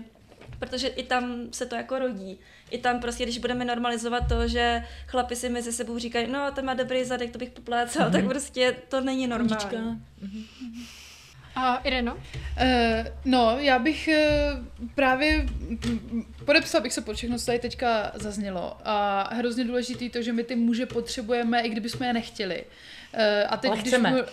protože i tam se to jako rodí. I tam prostě, když budeme normalizovat to, že chlapi si mezi sebou říkají, no, ten má dobrý zadek, to bych poplácal, mm-hmm. tak prostě to není normální. Mm-hmm. A Ireno? Uh, no, já bych uh, právě podepsal bych se pod všechno, co tady teďka zaznělo. A hrozně důležitý to, že my ty muže potřebujeme, i kdybychom je nechtěli. Uh, a teď, ale chceme. Mluv,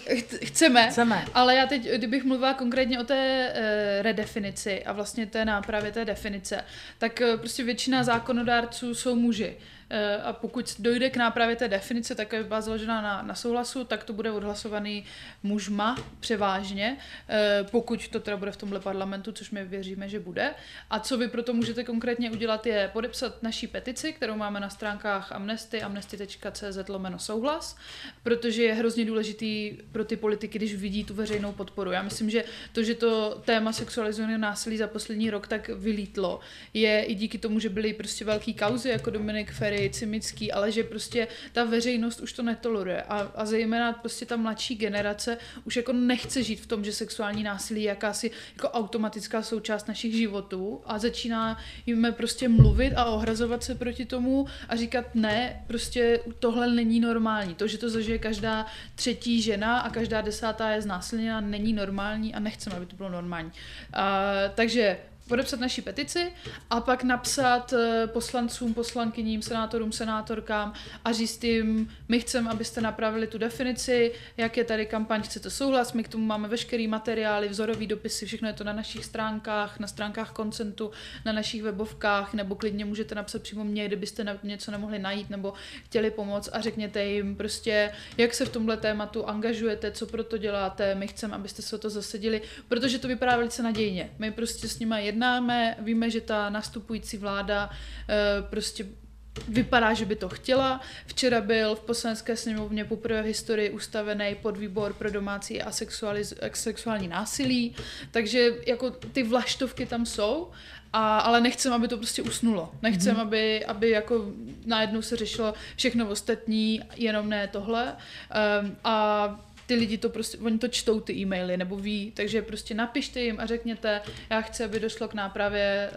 chceme. Chceme. Ale já teď, kdybych mluvila konkrétně o té uh, redefinici a vlastně té nápravě té definice, tak uh, prostě většina zákonodárců jsou muži. Eh, a pokud dojde k nápravě té definice, tak je byla založena na, na souhlasu, tak to bude odhlasovaný mužma převážně, eh, pokud to teda bude v tomhle parlamentu, což my věříme, že bude. A co vy proto můžete konkrétně udělat, je podepsat naší petici, kterou máme na stránkách amnesty, amnesty.cz lomeno souhlas, protože je hrozně důležitý pro ty politiky, když vidí tu veřejnou podporu. Já myslím, že to, že to téma sexualizovaného násilí za poslední rok tak vylítlo, je i díky tomu, že byly prostě velký kauzy, jako Dominik Ferry, Ferry, Cimický, ale že prostě ta veřejnost už to netoleruje a, a zejména prostě ta mladší generace už jako nechce žít v tom, že sexuální násilí je jakási jako automatická součást našich životů a začíná jim prostě mluvit a ohrazovat se proti tomu a říkat ne, prostě tohle není normální. To, že to zažije každá třetí žena a každá desátá je znásilněna, není normální a nechceme, aby to bylo normální. A, takže podepsat naši petici a pak napsat eh, poslancům, poslankyním, senátorům, senátorkám a říct jim, my chceme, abyste napravili tu definici, jak je tady kampaň, chcete souhlas, my k tomu máme veškerý materiály, vzorový dopisy, všechno je to na našich stránkách, na stránkách koncentu, na našich webovkách, nebo klidně můžete napsat přímo mě, kdybyste něco nemohli najít nebo chtěli pomoct a řekněte jim prostě, jak se v tomhle tématu angažujete, co pro to děláte, my chceme, abyste se o to zasedili, protože to vypadá velice nadějně. My prostě s nimi víme, že ta nastupující vláda eh, prostě vypadá, že by to chtěla. Včera byl v poslanecké sněmovně poprvé v historii ustavený podvýbor pro domácí a sexuální násilí, takže jako ty vlaštovky tam jsou, a, ale nechcem, aby to prostě usnulo. Nechcem, mm. aby, aby jako najednou se řešilo všechno ostatní, jenom ne tohle. Um, a ty lidi to prostě, oni to čtou ty e-maily nebo ví, takže prostě napište jim a řekněte, já chci, aby došlo k nápravě e,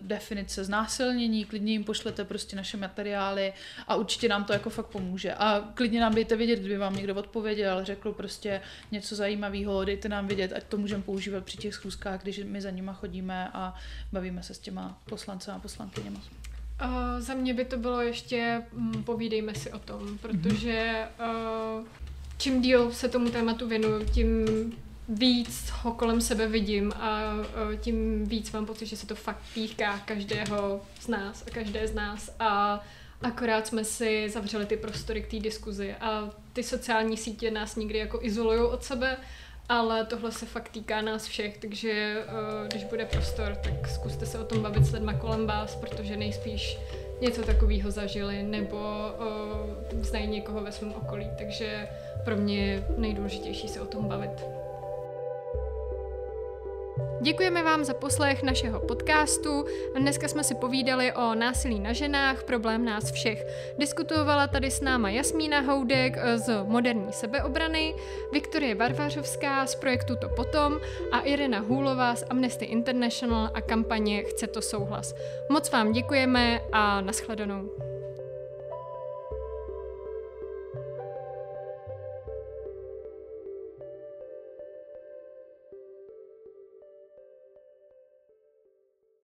definice znásilnění, klidně jim pošlete prostě naše materiály a určitě nám to jako fakt pomůže. A klidně nám dejte vědět, kdyby vám někdo odpověděl, řekl prostě něco zajímavého, dejte nám vědět, ať to můžeme používat při těch schůzkách, když my za nima chodíme a bavíme se s těma poslancem a poslankyněma. Uh, za mě by to bylo ještě, um, povídejme si o tom, protože uh, čím díl se tomu tématu věnuju, tím víc ho kolem sebe vidím a tím víc mám pocit, že se to fakt týká každého z nás a každé z nás. A akorát jsme si zavřeli ty prostory k té diskuzi a ty sociální sítě nás nikdy jako izolují od sebe, ale tohle se fakt týká nás všech, takže uh, když bude prostor, tak zkuste se o tom bavit s lidma kolem vás, protože nejspíš něco takového zažili nebo uh, znají někoho ve svém okolí, takže pro mě je nejdůležitější se o tom bavit. Děkujeme vám za poslech našeho podcastu. Dneska jsme si povídali o násilí na ženách, problém nás všech. Diskutovala tady s náma Jasmína Houdek z Moderní sebeobrany, Viktorie Varvařovská z projektu To potom a Irena Hůlová z Amnesty International a kampaně Chce to souhlas. Moc vám děkujeme a nashledanou.